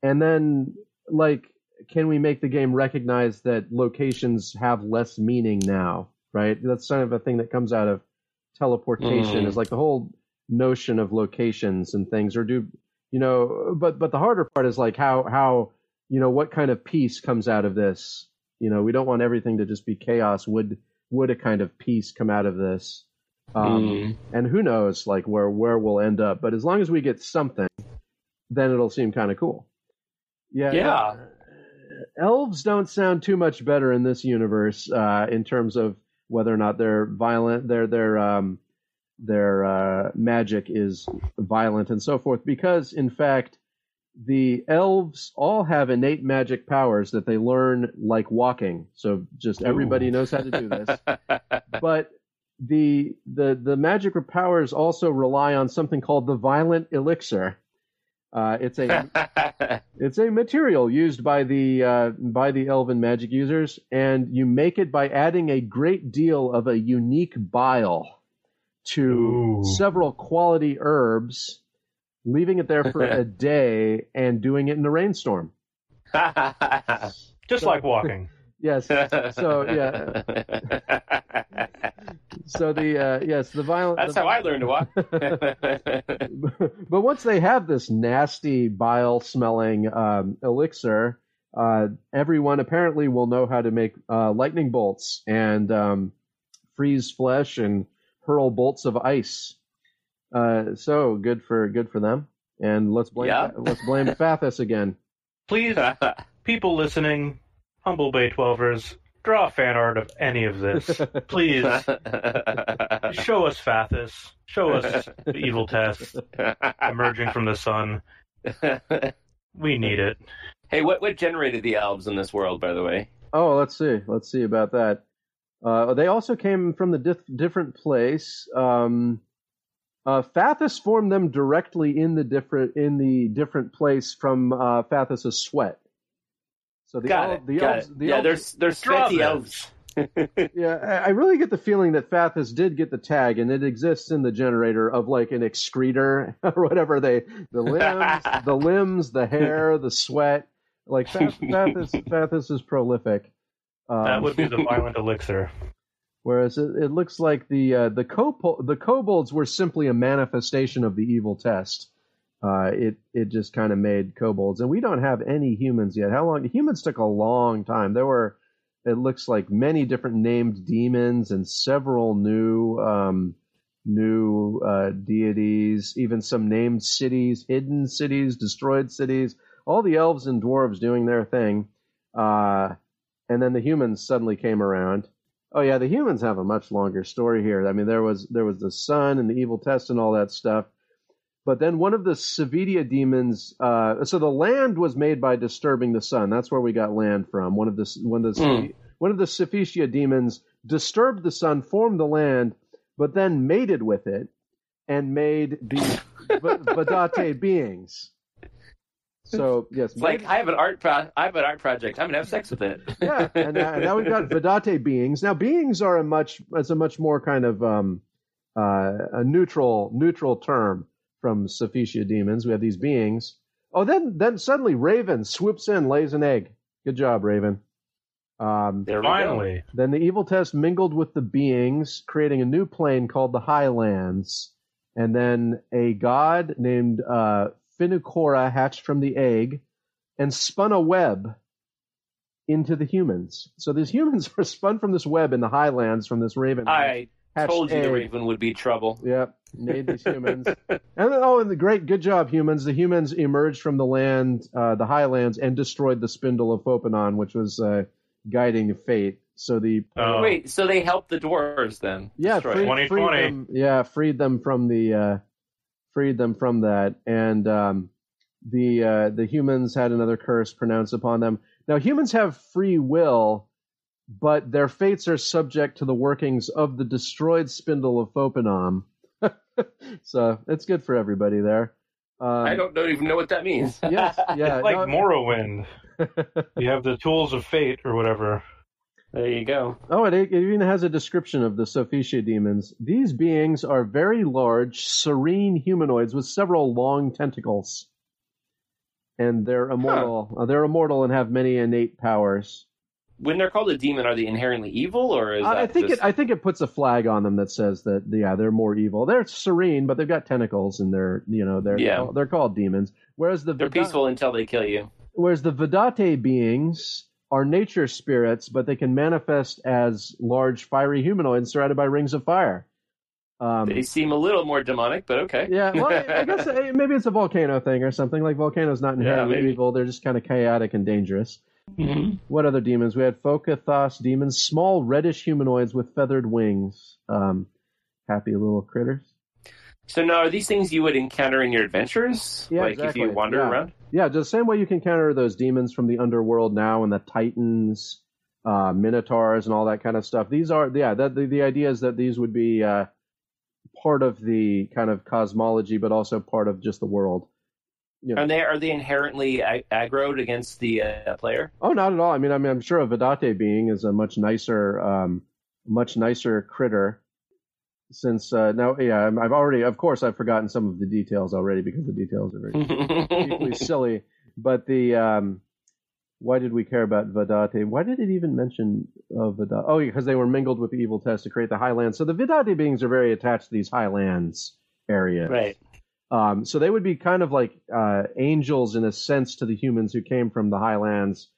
and then like, can we make the game recognize that locations have less meaning now? Right, that's kind of a thing that comes out of teleportation. Mm. Is like the whole notion of locations and things, or do you know but but the harder part is like how how you know what kind of peace comes out of this? You know we don't want everything to just be chaos. Would would a kind of peace come out of this? Um, Mm. and who knows like where where we'll end up but as long as we get something then it'll seem kind of cool. Yeah Yeah. elves don't sound too much better in this universe uh, in terms of whether or not they're violent. Their their um, their uh, magic is violent and so forth because in fact the elves all have innate magic powers that they learn like walking. So just everybody Ooh. knows how to do this. But the the the magic powers also rely on something called the violent elixir. Uh, it's a it's a material used by the uh, by the elven magic users, and you make it by adding a great deal of a unique bile to Ooh. several quality herbs, leaving it there for a day and doing it in a rainstorm. Just like walking. Yes. So yeah. So the uh, yes the violent. That's the, how I learned to walk. but once they have this nasty bile smelling um, elixir, uh, everyone apparently will know how to make uh, lightning bolts and um, freeze flesh and hurl bolts of ice. Uh, so good for good for them. And let's blame Yeah. let's blame Fathus again. Please, people listening, humble Bay Twelvers, draw fan art of any of this. Please, show us Fathus. Show us the evil test emerging from the sun. We need it. hey, what what generated the elves in this world, by the way? Oh, let's see. Let's see about that. Uh, they also came from the dif- different place. Um, uh, Fathus formed them directly in the different in the different place from uh, Fathus's sweat. So the Got el- it. the got elves, it. the yeah, elves, there's there's sweaty elves. yeah, I really get the feeling that Fathus did get the tag, and it exists in the generator of like an excretor or whatever they the limbs, the limbs, the hair, the sweat. Like Fath- Fathus, Fathus is prolific. Um, That would be the violent elixir. Whereas it, it looks like the uh, the copol- the kobolds were simply a manifestation of the evil test. Uh, it it just kind of made kobolds, and we don't have any humans yet. How long? Humans took a long time. There were, it looks like many different named demons and several new um, new uh, deities, even some named cities, hidden cities, destroyed cities. All the elves and dwarves doing their thing, uh, and then the humans suddenly came around. Oh yeah, the humans have a much longer story here. I mean, there was there was the sun and the evil test and all that stuff, But then one of the Savidia demons, uh, so the land was made by disturbing the sun. That's where we got land from. One of the one of the Mm. one of the Saphicia demons disturbed the sun, formed the land, but then mated with it and made the V- Vadate beings. So yes, It's like I have an art pro- I have an art project. I'm gonna have sex with it. yeah, and now, and now we've got Vedate beings. Now beings are a much it's a much more kind of um, uh, a neutral neutral term from Saphicia demons. We have these beings. Oh, then then suddenly Raven swoops in, lays an egg. Good job, Raven. Um, There we go. Finally. then the evil test mingled with the beings, creating a new plane called the Highlands. And then a god named uh, Finucora hatched from the egg and spun a web into the humans. So these humans are spun from this web in the Highlands from this raven. I told you the. Raven would be trouble. Yep, made these humans. and then, oh, and the great, good job, humans. The humans emerged from the land, uh, the highlands, and destroyed the spindle of Fopanon, which was uh, guiding fate. So the Oh. Wait, so they helped the dwarves then? yeah, destroy freed, 2020. freed them, yeah, freed them from the, uh, freed them from that, and um, the uh, the humans had another curse pronounced upon them. Now humans have free will, but their fates are subject to the workings of the destroyed spindle of Fopanom. so it's good for everybody there. Um, I don't, don't even know what that means. Yes, yeah, It's like no- Morrowind. You have the tools of fate or whatever. There you go. Oh, it, it even has a description of the Sophicia demons. These beings are very large, serene humanoids with several long tentacles, and they're immortal. Uh, they're immortal and have many innate powers. When they're called a demon, are they inherently evil, or is that I think just... it. I think it puts a flag on them that says that yeah they're more evil. They're serene, but they've got tentacles, and they're you know they're Yeah. they're called demons. Whereas the they're Veda- peaceful until they kill you? Whereas the Vedate beings are nature spirits, but they can manifest as large fiery humanoids surrounded by rings of fire. Um, They seem a little more demonic, but okay. yeah, well, I I guess uh, maybe it's a volcano thing or something. Like volcanoes not inherently maybe. evil; they're just kind of chaotic and dangerous. Mhm. What other demons? We had Fokathos demons, small reddish humanoids with feathered wings. Um, happy little critters. So now, are these things you would encounter in your adventures? Yeah, like exactly. if you wander Yeah. around? Yeah, just the same way you can counter those demons from the underworld now and the titans, uh, minotaurs, and all that kind of stuff. These are, yeah, that, the, the idea is that these would be uh, part of the kind of cosmology, but also part of just the world. You know. Are they are they inherently ag- aggroed against the uh, player? Oh, not at all. I mean, I mean, I'm sure a Vedate being is a much nicer, um, much nicer critter. Since uh, now, yeah, I'm- I've already, of course, I've forgotten some of the details already because the details are very deeply silly. But the um, why did we care about Vedate? Why did it even mention uh, Vedate? Oh, because they were mingled with the evil test to create the highlands. So the Vedate beings are very attached to these highlands areas. right. Um, so they would be kind of like uh, angels in a sense to the humans who came from the highlands.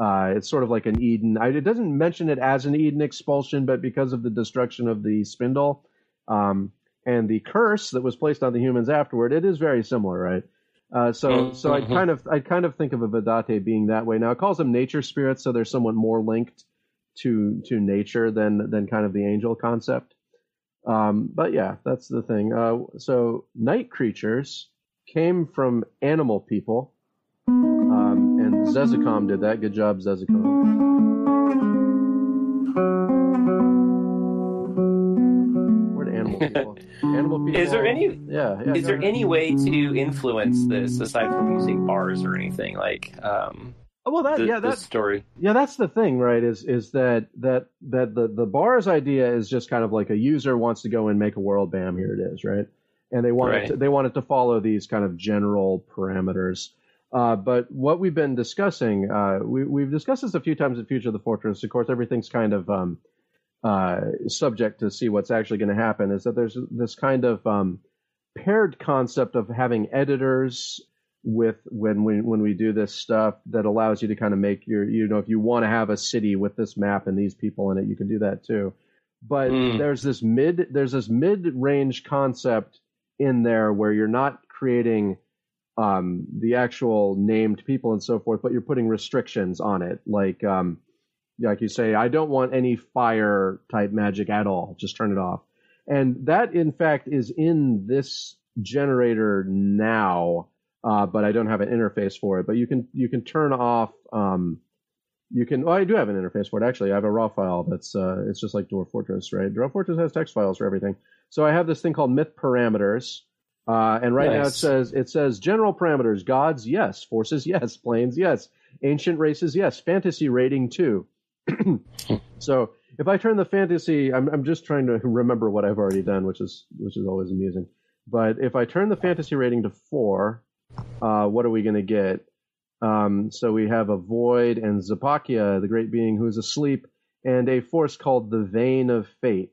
Uh, it's sort of like an Eden. I, it doesn't mention it as an Eden expulsion, but because of the destruction of the spindle um, and the curse that was placed on the humans afterward, it is very similar, right? Uh, so, Mhm. so I kind of, I kind of think of a Vedate being that way. Now it calls them nature spirits, so they're somewhat more linked to to nature than than kind of the angel concept. Um, but yeah, that's the thing. Uh, so night creatures came from animal people, um, and Zezicom did that. Good job, Zezicom. Animal people? Animal people. Is there any Yeah. yeah is there any way to influence this aside from using bars or anything like um, Oh, well, that the, yeah, that story? Yeah, that's the thing, right? Is is that that that the the bars idea is just kind of like a user wants to go and make a world, bam, here it is, right? And they want it to, they want it to follow these kind of general parameters. Uh, but what we've been discussing, uh, we, we've discussed this a few times in Future of the Fortress. Of course, everything's kind of um, uh, subject to see what's actually going to happen. Is that there's this kind of um, paired concept of having editors with when we when we do this stuff that allows you to kind of make your you know if you want to have a city with this map and these people in it you can do that too but Mm. there's this mid there's this mid range concept in there where you're not creating um, the actual named people and so forth but you're putting restrictions on it like um, like you say i don't want any fire type magic at all just turn it off and that in fact is in this generator now, uh, but I don't have an interface for it. But you can you can turn off. Um, you can. Well, I do have an interface for it. Actually, I have a raw file that's uh, it's just like Dwarf Fortress, right? Dwarf Fortress has text files for everything. So I have this thing called myth parameters. Uh, and right now it says it says general parameters: gods, yes; forces, yes; planes, yes; ancient races, yes; fantasy rating, two. so if I turn the fantasy, I'm I'm just trying to remember what I've already done, which is which is always amusing. But if I turn the fantasy rating to four, uh, what are we going to get? Um, so we have a void and Zapakia, the great being who is asleep, and a force called the Vein of Fate.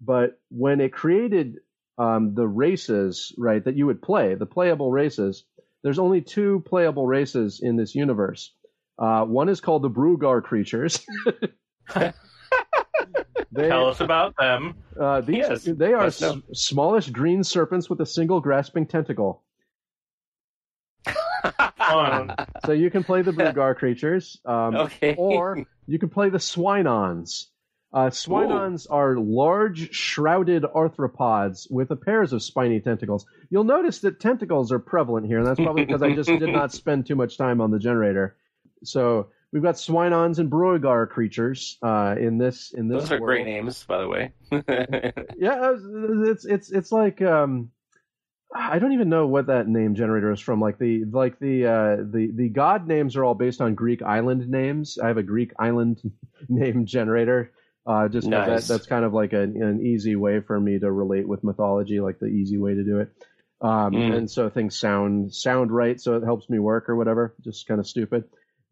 But when it created um, the races, right, that you would play, the playable races, there's only two playable races in this universe. Uh, one is called the Brugar creatures. they, Tell us about them. uh, these, Yes, they are s- smallish green serpents with a single grasping tentacle. So you can play the Brugar creatures, um, Okay. or you can play the Swinons. Uh, Swinons are large, shrouded arthropods with a pairs of spiny tentacles. You'll notice that tentacles are prevalent here, and that's probably because I just did not spend too much time on the generator. So we've got Swinons and Brugar creatures uh, in this in this. Those are great names, by the way. Yeah, it's it's it's like um, I don't even know what that name generator is from. Like the like the uh, the the god names are all based on Greek island names. I have a Greek island name generator. Uh, just Nice. that, that's kind of like an, an easy way for me to relate with mythology, like the easy way to do it. Um, Mm. And so things sound sound right, so it helps me work or whatever. Just kind of stupid.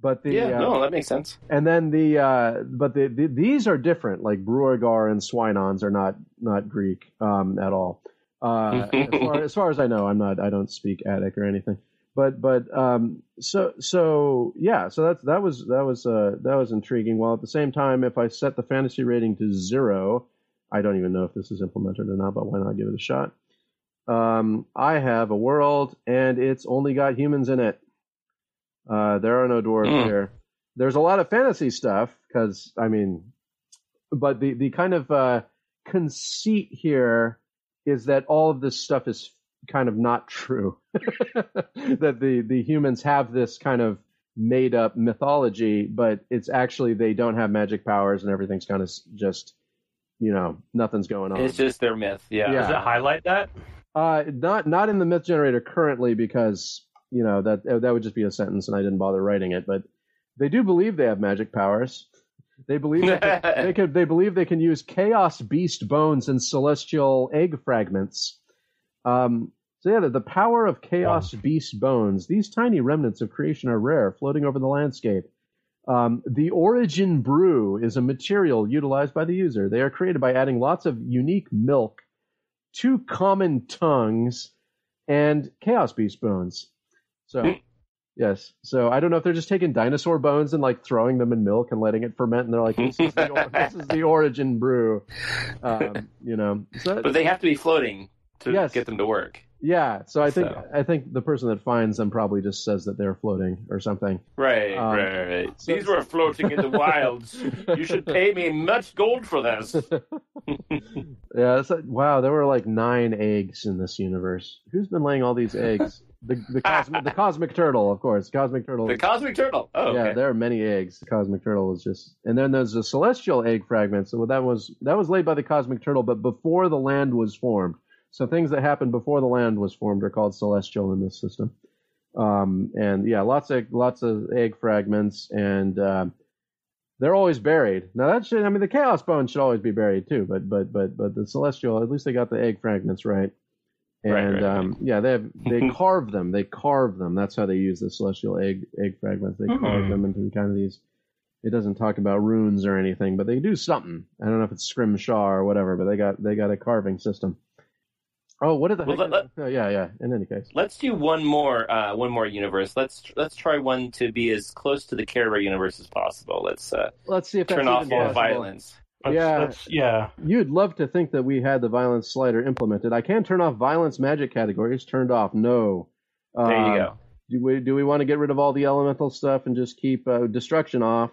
But the yeah, uh, no, that makes sense. and then the uh, but the, the these are different. Like Brugar and Swinons are not not Greek um, at all. Uh, as, far, as far as I know, I'm not. I don't speak Attic or anything. But but um, so so yeah. So that's that was that was uh, that was intriguing. While at the same time, if I set the fantasy rating to zero, I don't even know if this is implemented or not. But why not give it a shot? Um, I have a world, and it's only got humans in it. Uh, there are no dwarves Hmm. here. There's a lot of fantasy stuff because I mean, but the the kind of uh, conceit here is that all of this stuff is kind of not true. that the the humans have this kind of made up mythology, but it's actually they don't have magic powers and everything's kind of just you know nothing's going on. It's just their myth. Yeah. Yeah. Does it highlight that? Uh, not not in the myth generator currently because you know that that would just be a sentence and I didn't bother writing it. But they do believe they have magic powers. They believe they, can, they could. They believe they can use chaos beast bones and celestial egg fragments. Um, so yeah, the, the power of chaos beast bones. These tiny remnants of creation are rare, floating over the landscape. Um, the origin brew is a material utilized by the user. They are created by adding lots of unique milk two common tongues, and chaos beast bones. So, yes. So I don't know if they're just taking dinosaur bones and like throwing them in milk and letting it ferment, and they're like, "This is the, or- this is the origin brew." Um, you know. So But they have to be floating to Yes. get them to work. yeah. So I think So. I think the person that finds them probably just says that they're floating or something. Right, Um, right, right. so- These were floating in the wilds. You should pay me much gold for this. Yeah. Like, wow. There were like nine eggs in this universe. Who's been laying all these eggs? The the cosmic the cosmic turtle, of course. Cosmic turtle. The cosmic turtle. Oh, Yeah, okay. there are many eggs. The cosmic turtle is just, and then there's the celestial egg fragments. So that was that was laid by the cosmic turtle, but before the land was formed. So things that happened before the land was formed are called celestial in this system. Um, and yeah, lots of lots of egg fragments, and um, they're always buried. Now that should, I mean, the chaos bones should always be buried too. But but but but the celestial, at least they got the egg fragments right. And Right, right, right. um, yeah, they have they carve them. They carve them. That's how they use the celestial egg egg fragments. They carve Hmm. them into kind of these. It doesn't talk about runes or anything, but they do something. I don't know if it's scrimshaw or whatever, but they got they got a carving system. Oh, what did the Well, heck? let- oh, yeah, yeah. In any case, Let's do one more, uh, one more universe. Let's let's try one to be as close to the Care universe as possible. Let's uh, let's see if that's turn off all possible. violence. Let's- Yeah. let's- yeah. You'd love to think that we had the violence slider implemented. I can turn off violence magic categories. Turned off. No. There you Um, go. Do we do we want to get rid of all the elemental stuff and just keep uh, destruction off?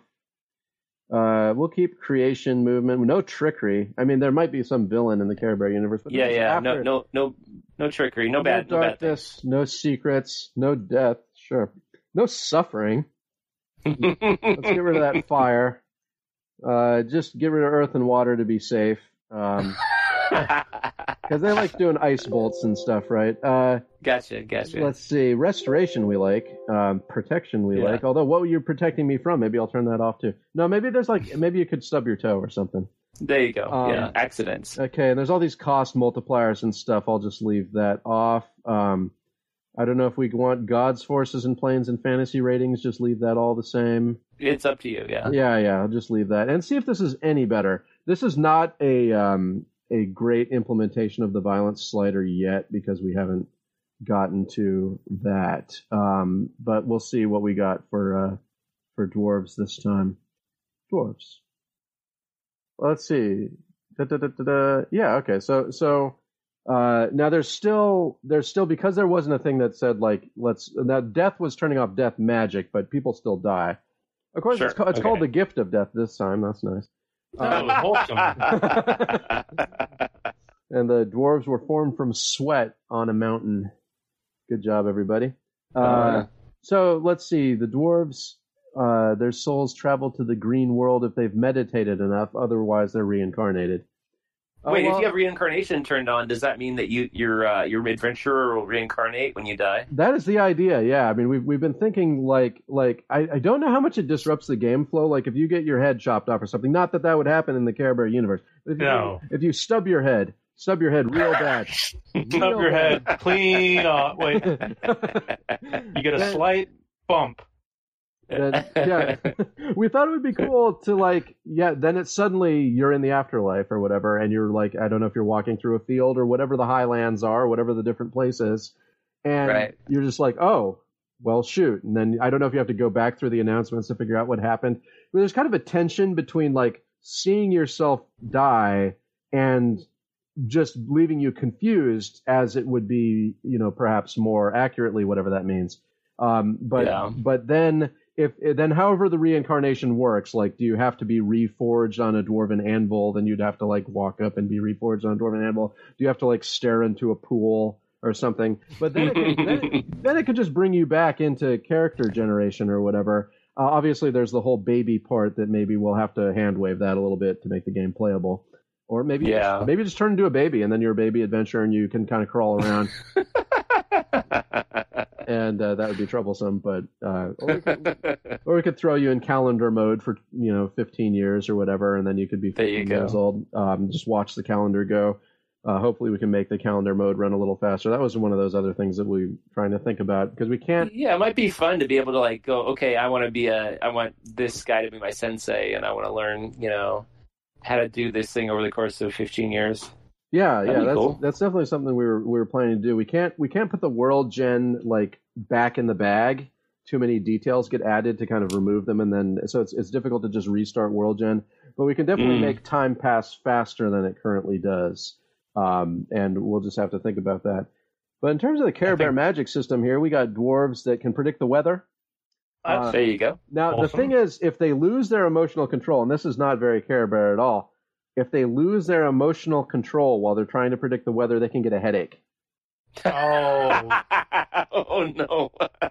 Uh, we'll keep creation movement. No trickery. I mean, there might be some villain in the Care Bear universe, but Yeah, yeah. after- No, no, no No trickery. No bad. No, bad darkness. No secrets. No death. Sure. No suffering. Let's get rid of that fire. Uh, just get rid of earth and water to be safe. Um, because they like doing ice bolts and stuff, right? Uh, gotcha. Gotcha. let's see. Restoration we like. Um, protection we Yeah. like. Although, what were you protecting me from? Maybe I'll turn that off too. No, maybe there's like maybe you could stub your toe or something. There you go. Um, yeah. Accidents. Okay, and there's all these cost multipliers and stuff. I'll just leave that off. Um, I don't know if we want God's forces and planes and fantasy ratings. Just leave that all the same. It's up to you. Yeah. Yeah, yeah. I'll just leave that and see if this is any better. This is not a um, a great implementation of the violence slider yet because we haven't gotten to that. Um, but we'll see what we got for uh, for dwarves this time. Dwarves. Let's see. Da, da, da. Yeah. Okay. So so. Uh, now there's still there's still because there wasn't a thing that said like let's now death was turning off death magic, but people still die. Of course, it's, Sure, ca- it's called the gift of death this time. That's nice. That was wholesome. and the dwarves were formed from sweat on a mountain. Good job, everybody. Uh, Uh. so let's see. The dwarves, uh, their souls travel to the green world if they've meditated enough. Otherwise, they're reincarnated. Oh, Wait, well, if you have reincarnation turned on, does that mean that you your uh, your adventurer will reincarnate when you die? That is the idea, yeah. I mean, we've we've been thinking like like I, I don't know how much it disrupts the game flow. Like if you get your head chopped off or something, not that that would happen in the Care Bear universe. But if you, No. if you stub your head, stub your head real bad, Stub your head clean off. Wait, you get a Then- slight bump. Then, yeah, we thought it would be cool to like, yeah. Then it's suddenly you're in the afterlife or whatever, and you're like, I don't know if you're walking through a field or whatever the highlands are, whatever the different places, and Right. you're just like, oh, well, shoot. And then I don't know if you have to go back through the announcements to figure out what happened. But there's kind of a tension between like seeing yourself die and just leaving you confused as it would be, you know, perhaps more accurately, whatever that means. Um, but Yeah. but then if then however the reincarnation works, like do you have to be reforged on a dwarven anvil? Then you'd have to like walk up and be reforged on a dwarven anvil. Do you have to like stare into a pool or something? But then it could, then, it, then it could just bring you back into character generation or whatever. Uh, obviously, there's the whole baby part that maybe we'll have to hand wave that a little bit to make the game playable. Or maybe Yeah. maybe just turn into a baby and then you're a baby adventurer and you can kind of crawl around and uh, that would be troublesome. But uh, or, we could, or we could throw you in calendar mode for you know 15 years or whatever, and then you could be 15 you go. years old. Um, just watch the calendar go. Uh, hopefully, we can make the calendar mode run a little faster. That was one of those other things that we are trying to think about because we can't. yeah, it might be fun to be able to like go. Okay, I want to be a. I want this guy to be my sensei, and I want to learn. You know, how to do this thing over the course of 15 years. Yeah, That'd yeah, that's cool. that's definitely something we were we were planning to do. We can't we can't put the world gen like back in the bag. Too many details get added to kind of remove them, and then so it's it's difficult to just restart world gen. But we can definitely Mm. make time pass faster than it currently does, um, and we'll just have to think about that. But in terms of the Care Bear magic system here, we got dwarves that can predict the weather. Uh, there you go. Now, the thing is, if they lose their emotional control, and this is not very Care Bear at all, if they lose their emotional control while they're trying to predict the weather, they can get a headache. Oh, oh no.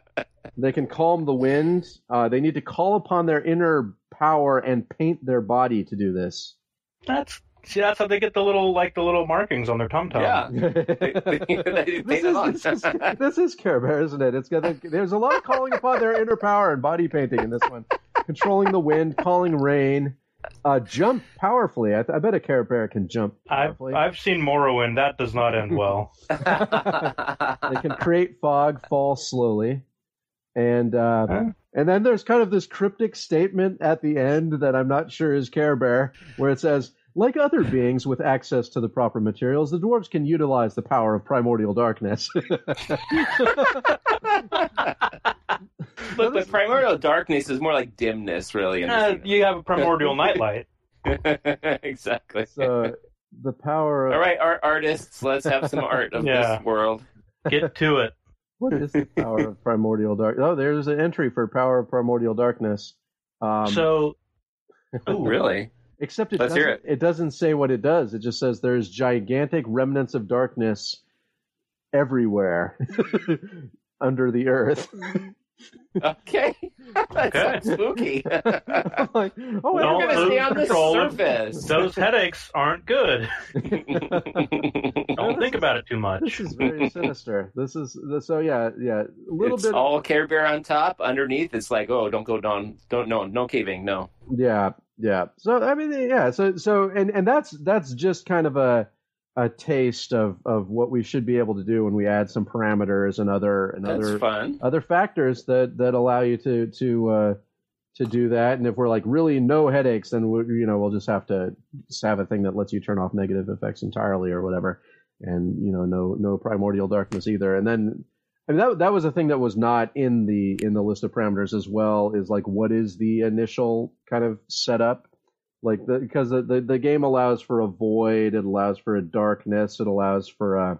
They can calm the wind. Uh, they need to call upon their inner power and paint their body to do this. that's see, that's how they get the little like the little markings on their tum tum. Yeah. They- they- they this, paint it on. is, this, is, this is Care Bear, isn't it? It's got the, there's a lot of calling upon their inner power and body painting in this one. Controlling the wind, calling rain, uh, jump powerfully. I, I bet a Care Bear can jump I've powerfully. I've seen Morrowind. That does not end well. they can create fog, fall slowly, and uh, Huh? and then there's kind of this cryptic statement at the end that I'm not sure is Care Bear, where it says, "Like other beings with access to the proper materials, the dwarves can utilize the power of primordial darkness." Look, but primordial darkness is more like dimness, really. in Uh, you have a primordial nightlight. exactly. so the power. Of, All right, art artists, let's have some art of Yeah. this world. Get to it. What is the power of primordial dark? Oh, there's an entry for power of primordial darkness. Um, so, Oh, really? Except it Let's doesn't, hear it. doesn't say what it does. It just says there's gigantic remnants of darkness everywhere under the earth. Okay, that's Okay. spooky. Like, oh, We're gonna stay on the surface. Those headaches aren't good. Don't think about it too much. this is very sinister. This is so yeah, yeah. A little it's bit. all Care Bear on top. Underneath, it's like, oh, don't go down. Don't no, no caving. No. Yeah, yeah. So I mean, yeah. So so and and that's that's just kind of a a taste of of what we should be able to do when we add some parameters and other and That's other fun. other factors that that allow you to to uh, to do that. And if we're like really no headaches, then we, you know we'll just have to just have a thing that lets you turn off negative effects entirely or whatever. And you know no no primordial darkness either. And then I mean that that was a thing that was not in the in the list of parameters as well. Is like what is the initial kind of setup. Like the because the, the the game allows for a void, it allows for a darkness, it allows for a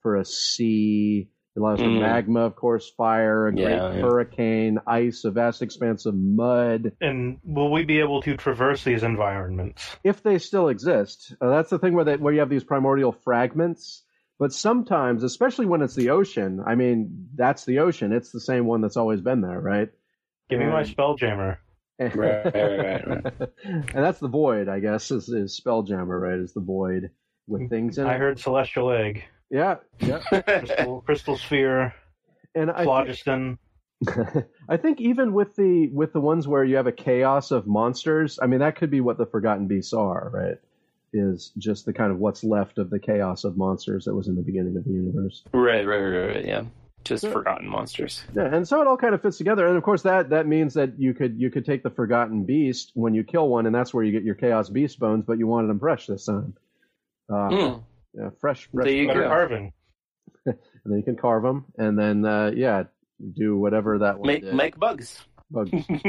for a sea, it allows for Mm. magma, of course, fire, a great Yeah, yeah. hurricane, ice, a vast expanse of mud. And will we be able to traverse these environments? If they still exist, uh, that's the thing where they, where you have these primordial fragments. But sometimes, especially when it's the ocean, I mean, that's the ocean. It's the same one that's always been there, right? Give me my spelljammer. Right, right, right, right. and that's the void, I guess, is, is Spelljammer, right? Is the void with things in it. I heard celestial egg, Yeah, yeah. crystal, crystal sphere, And I think. I think even with the with the ones where you have a chaos of monsters, I mean that could be what the Forgotten Beasts are, right? Is just the kind of what's left of the chaos of monsters that was in the beginning of the universe. right, right, right, right. Yeah, just Yeah. forgotten monsters. Yeah, and so it all kind of fits together. And of course that that means that you could you could take the Forgotten Beast when you kill one, and that's where you get your Chaos Beast bones, but you wanted them fresh this time. Uh, Mm. yeah, fresh, fresh. There you Better go. carving. And then you can carve them, and then uh, yeah, do whatever that one Make did. make bugs. Bugs.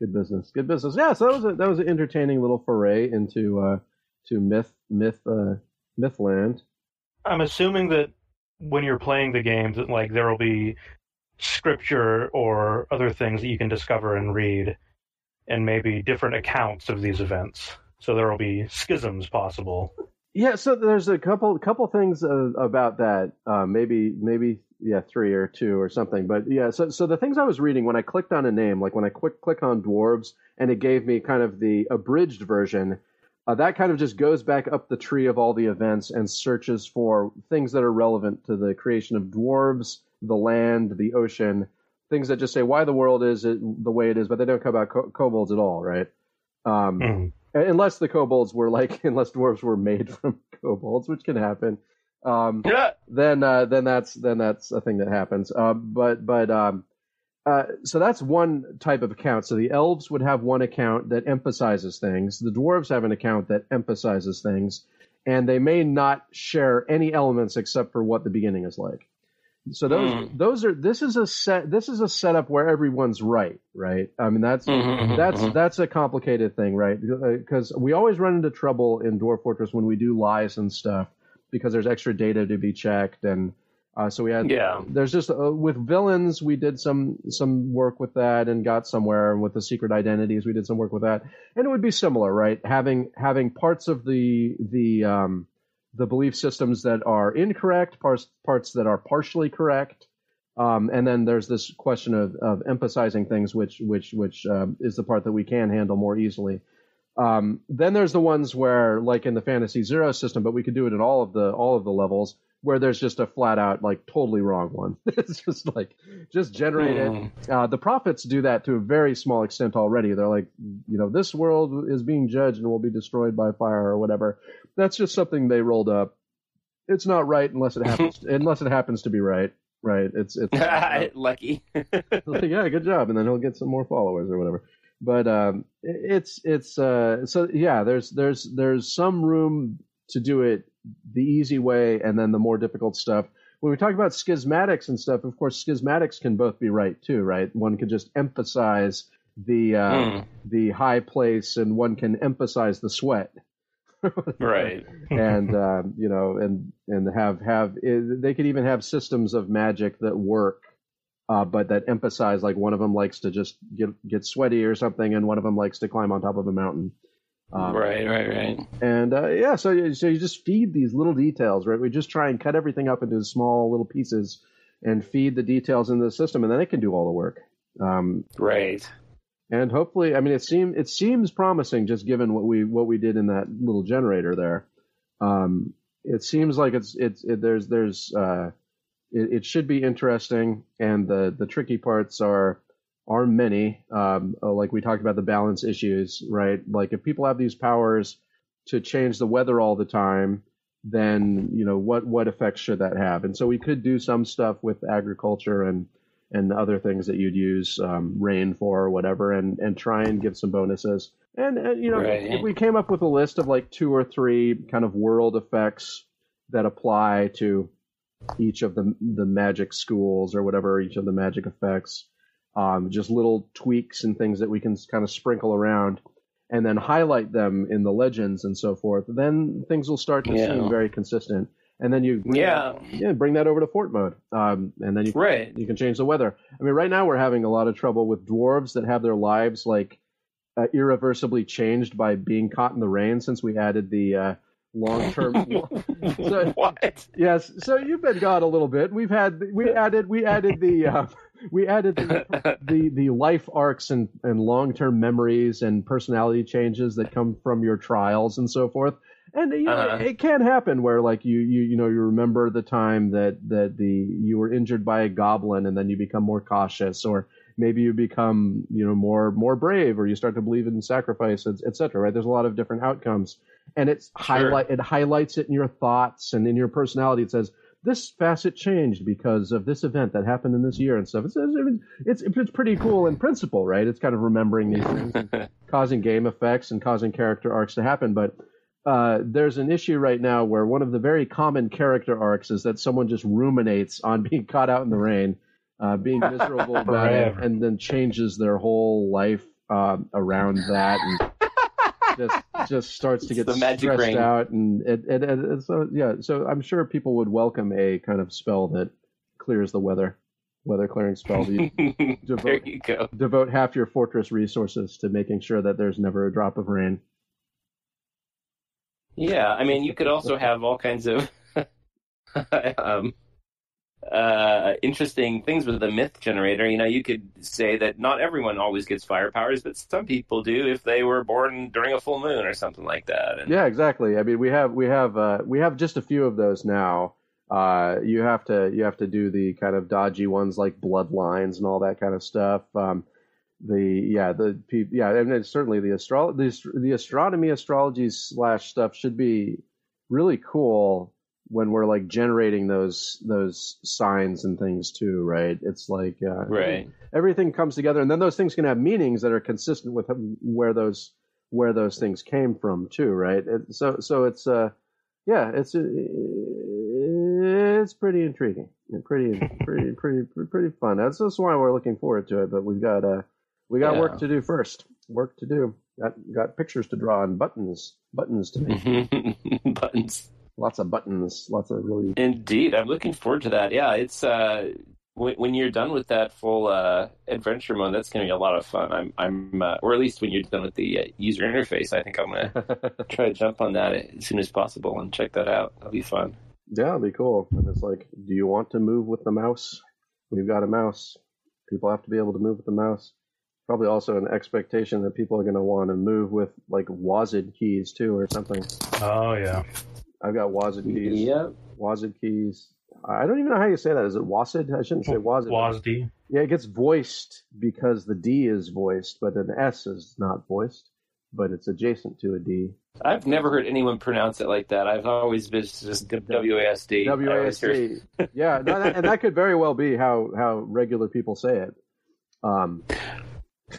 good business. Good business. Yeah, so that was a, that was an entertaining little foray into uh, to myth myth uh, mythland. I'm assuming that when you're playing the game, that like there will be scripture or other things that you can discover and read, and maybe different accounts of these events. So there will be schisms possible. Yeah, so there's a couple couple things uh, about that. Uh, maybe maybe yeah, three or two or something. But yeah, so so the things I was reading when I clicked on a name, like when I click click on dwarves, and it gave me kind of the abridged version. Uh, that kind of just goes back up the tree of all the events and searches for things that are relevant to the creation of dwarves, the land, the ocean, things that just say why the world is it, the way it is, but they don't come about co- kobolds at all, right? Um, Mhm. unless the kobolds were like unless dwarves were made from kobolds which can happen um Yeah. then uh then that's then that's a thing that happens uh, but but um uh, so that's one type of account. So the elves would have one account that emphasizes things. The dwarves have an account that emphasizes things, and they may not share any elements except for what the beginning is like. So those Hmm. those are this is a set this is a setup where everyone's right, right? I mean that's Mhm, that's mhm. that's a complicated thing, right? Because we always run into trouble in Dwarf Fortress when we do lies and stuff because there's extra data to be checked, and uh, so we had Yeah. There's just uh, with villains we did some some work with that and got somewhere, and with the secret identities we did some work with that, and it would be similar, right? Having having parts of the the um, the belief systems that are incorrect, parts parts that are partially correct. Um, and then there's this question of, of emphasizing things, which which which um, is the part that we can handle more easily. Um, then there's the ones where, like in the Fantasy Zero system, but we could do it in all of the all of the levels where there's just a flat out like totally wrong one. it's just like just generate Mm. it. Uh, the prophets do that to a very small extent already. They're like, you know, this world is being judged and will be destroyed by fire or whatever. That's just something they rolled up. It's not right unless it happens unless it happens to be right. Right. It's it's Lucky. like, yeah, good job, and then he'll get some more followers or whatever. But um, it's it's uh, so yeah. There's there's there's some room to do it the easy way, and then the more difficult stuff. When we talk about schismatics and stuff, of course, schismatics can both be right too, right? One could just emphasize the uh, Mm, the high place, and one can emphasize the sweat. right. and uh, you know, and and have have they could even have systems of magic that work, uh, but that emphasize like one of them likes to just get get sweaty or something, and one of them likes to climb on top of a mountain. Um, right, right, right. And uh, yeah, so you- so you just feed these little details, right? We just try and cut everything up into small little pieces and feed the details into the system, and then it can do all the work. Um, Right. and hopefully, I mean, it seems it seems promising just given what we what we did in that little generator there. Um, it seems like it's it's it, there's there's uh, it, it should be interesting, and the the tricky parts are are many. Um, uh, like we talked about the balance issues, right? Like if people have these powers to change the weather all the time, then you know what what effects should that have? And so we could do some stuff with agriculture and and other things that you'd use um, rain for or whatever, and and try and give some bonuses. And, and you know, Right. if we came up with a list of like two or three kind of world effects that apply to each of the the magic schools or whatever, each of the magic effects, um, just little tweaks and things that we can kind of sprinkle around, and then highlight them in the legends and so forth. Then things will start to Yeah. seem very consistent. And then you Yeah. yeah bring that over to fort mode, um, and then you Right. you can change the weather. I mean, right now we're having a lot of trouble with dwarves that have their lives like uh, irreversibly changed by being caught in the rain since we added the uh, long term. So- what? yes, so you've been gone a little bit. We've had we added we added the uh, we added the, the the life arcs and and long term memories and personality changes that come from your trials and so forth. And you know, Uh-huh. it can happen where like you you you know you remember the time that that the you were injured by a goblin and then you become more cautious or maybe you become you know more more brave or you start to believe in sacrifice etc right there's a lot of different outcomes and it's highlight it highlights it in your thoughts and in your personality. It says this facet changed because of this event that happened in this year and stuff. It's it's, it's, it's pretty cool in principle right? It's kind of remembering these things and causing game effects and causing character arcs to happen. But uh, there's an issue right now where one of the very common character arcs is that someone just ruminates on being caught out in the rain, uh, being miserable about it, and then changes their whole life um, around that, and just just starts to get stressed ring. out, and it, so yeah. So I'm sure people would welcome a kind of spell that clears the weather, weather clearing spell. you there you go. devote half your fortress resources to making sure that there's never a drop of rain. Yeah, I mean, you could also have all kinds of um, uh, interesting things with the myth generator. You know, you could say that not everyone always gets fire powers, but some people do if they were born during a full moon or something like that. And, Yeah, exactly. I mean, we have we have uh, we have just a few of those now. Uh, you have to you have to do the kind of dodgy ones like bloodlines and all that kind of stuff. Um, the yeah the yeah and certainly the astro the, the astronomy astrology slash stuff should be really cool when we're like generating those those signs and things too, right? It's like uh, Right. everything comes together, and then those things can have meanings that are consistent with where those where those things came from too, right? It, so so it's uh yeah it's uh, it's pretty intriguing, and pretty pretty pretty pretty fun. That's that's why we're looking forward to it. But we've got uh we got Yeah. work to do first. Work to do. Got got pictures to draw and buttons buttons to make. Buttons. Lots of buttons. Lots of really Indeed, I'm looking forward to that. Yeah, it's uh, when, when you're done with that full uh, adventure mode, that's going to be a lot of fun. I'm, I'm, uh, or at least when you're done with the uh, user interface, I think I'm going to try to jump on that as soon as possible and check that out. That'll be fun. Yeah, it'll be cool. And it's like, do you want to move with the mouse? We've got a mouse. People have to be able to move with the mouse. Probably also an expectation that people are going to want to move with like WASD keys too, or something. Oh yeah. I've got WASD keys. Yep. WASD keys. I don't even know how you say that. Is it WASD? I shouldn't say WASD. WASD. Yeah, it gets voiced because the D is voiced, but an S is not voiced, but it's adjacent to a D. I've never heard anyone pronounce it like that. I've always been just WASD. I always hear- WASD. yeah, no, that, and that could very well be how how regular people say it. Um,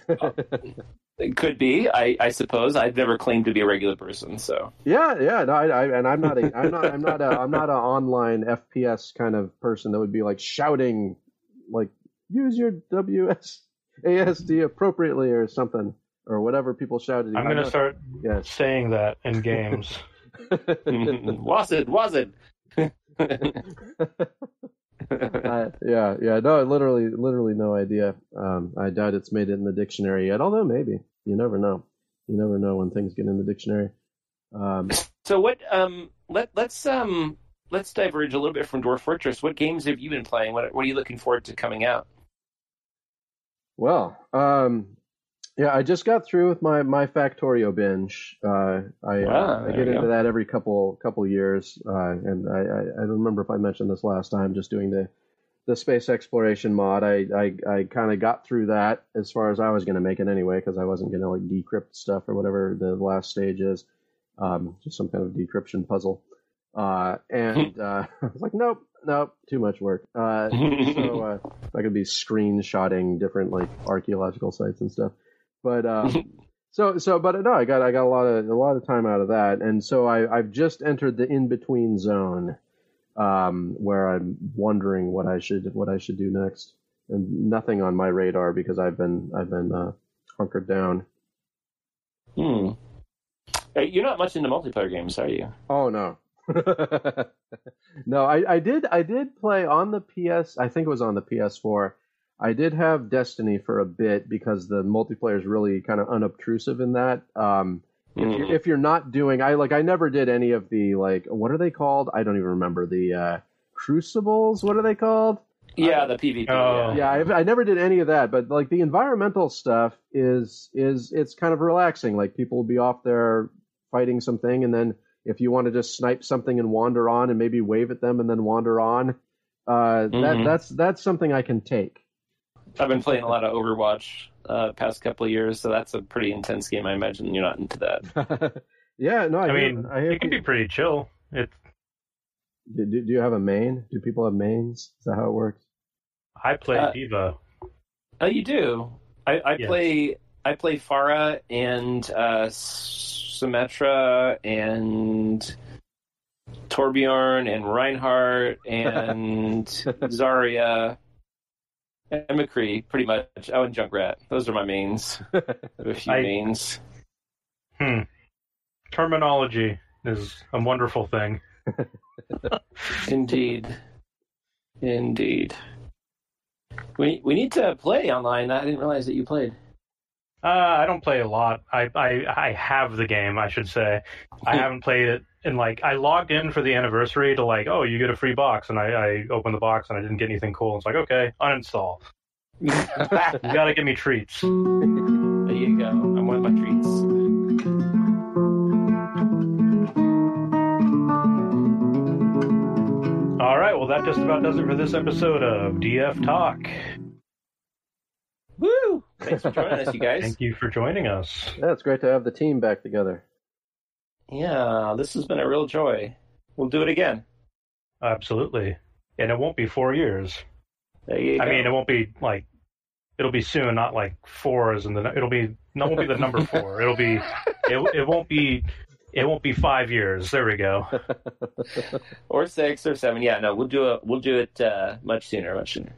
It could be. I, I suppose. I've never claimed to be a regular person, so. yeah, yeah, no, I, I, and I'm not a, I'm not, I'm not a, I'm not an online FPS kind of person that would be like shouting, like use your WASD appropriately or something or whatever people shouted. I'm gonna start Yes. saying that in games. was it? Was it? Yeah, yeah, no, literally, literally no idea. Um, I doubt it's made it in the dictionary yet. Although maybe you never know. you never know when things get in the dictionary. Um, So what? Um, let let's um let's diverge a little bit from Dwarf Fortress. What games have you been playing? What what are you looking forward to coming out? well, um, yeah, I just got through with my my Factorio binge. Uh, I, Ah, I get into go. that every couple couple years, uh, and I, I I don't remember if I mentioned this last time. Just doing the the space exploration mod, I I, I kind of got through that as far as I was going to make it anyway, because I wasn't going to like decrypt stuff or whatever the last stage is, um, just some kind of decryption puzzle. Uh, and uh, I was like, nope, nope, too much work. Uh, so uh, I could be screenshotting different like archaeological sites and stuff. But um, so so but no, I got I got a lot of a lot of time out of that, and so I I've just entered the in between zone, um, where I'm wondering what I should what I should do next, and nothing on my radar because I've been I've been uh, hunkered down. Hmm. Hey, You're not much into multiplayer games, are you? Oh no. no, I, I did I did play on the PS I think it was on the PS4. I did have Destiny for a bit because the multiplayer is really kind of unobtrusive in that. Um, if, Mhm. you're, if you're not doing, I like I never did any of the like what are they called? I don't even remember the uh, crucibles. What are they called? Yeah, the PvP. Oh. Yeah, I, I never did any of that, but like the environmental stuff is is it's kind of relaxing. Like people will be off there fighting something, and then if you want to just snipe something and wander on, and maybe wave at them and then wander on, uh, that Mhm. that's that's something I can take. I've been playing a lot of Overwatch uh, past couple of years, so that's a pretty intense game. I imagine you're not into that. yeah, no, I, I hear- mean, I hear it can be pretty chill. It's do, do you have a main? Do people have mains? Is that how it works? I play Uh, D.Va. Oh, you do. I, I Yes. play. I play Pharah and uh, Symmetra and Torbjorn and Reinhardt and Zarya and McCree, pretty much. Oh, and Junkrat. Those are my mains. A few I- mains. Hmm. Terminology is a wonderful thing. Indeed. Indeed. We we need to play online. I didn't realize that you played. Uh, I don't play a lot. I, I I have the game, I should say. I haven't played it, and like I logged in for the anniversary to like, oh, you get a free box, and I, I opened the box and I didn't get anything cool. It's like, okay, uninstall. You got to give me treats. There you go. I want my treats. All right, well that just about does it for this episode of DF Talk. Woo! Thanks for joining us, you guys. Thank you for joining us. Yeah, it's great to have the team back together. Yeah, this has been a real joy. We'll do it again. Absolutely, and it won't be four years. There you I go. mean, it won't be like it'll be soon, not like four is in the. It'll be no, won't be the number four. It'll be it. It won't be. It won't be five years. There we go. or six or seven. Yeah, no, we'll do it. We'll do it uh, much sooner. Much sooner.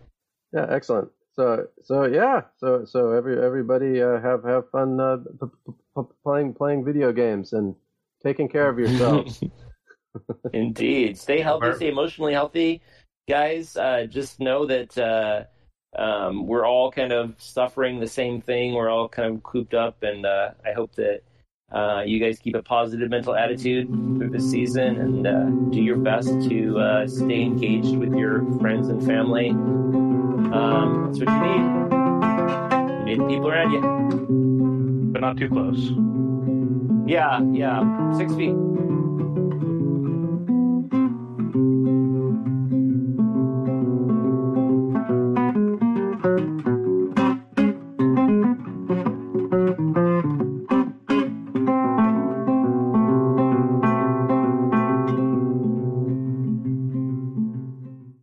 Yeah, excellent. So, so yeah, so so every everybody uh, have have fun uh, p- p- p- playing playing video games and taking care of yourselves. Indeed. Stay healthy. Stay emotionally healthy, guys. Uh, just know that uh, um, we're all kind of suffering the same thing. We're all kind of cooped up, and uh, I hope that uh, you guys keep a positive mental attitude through the season and uh, do your best to uh, stay engaged with your friends and family. Um, that's what you need. You need people around you. But not too close. Yeah, yeah. Six feet.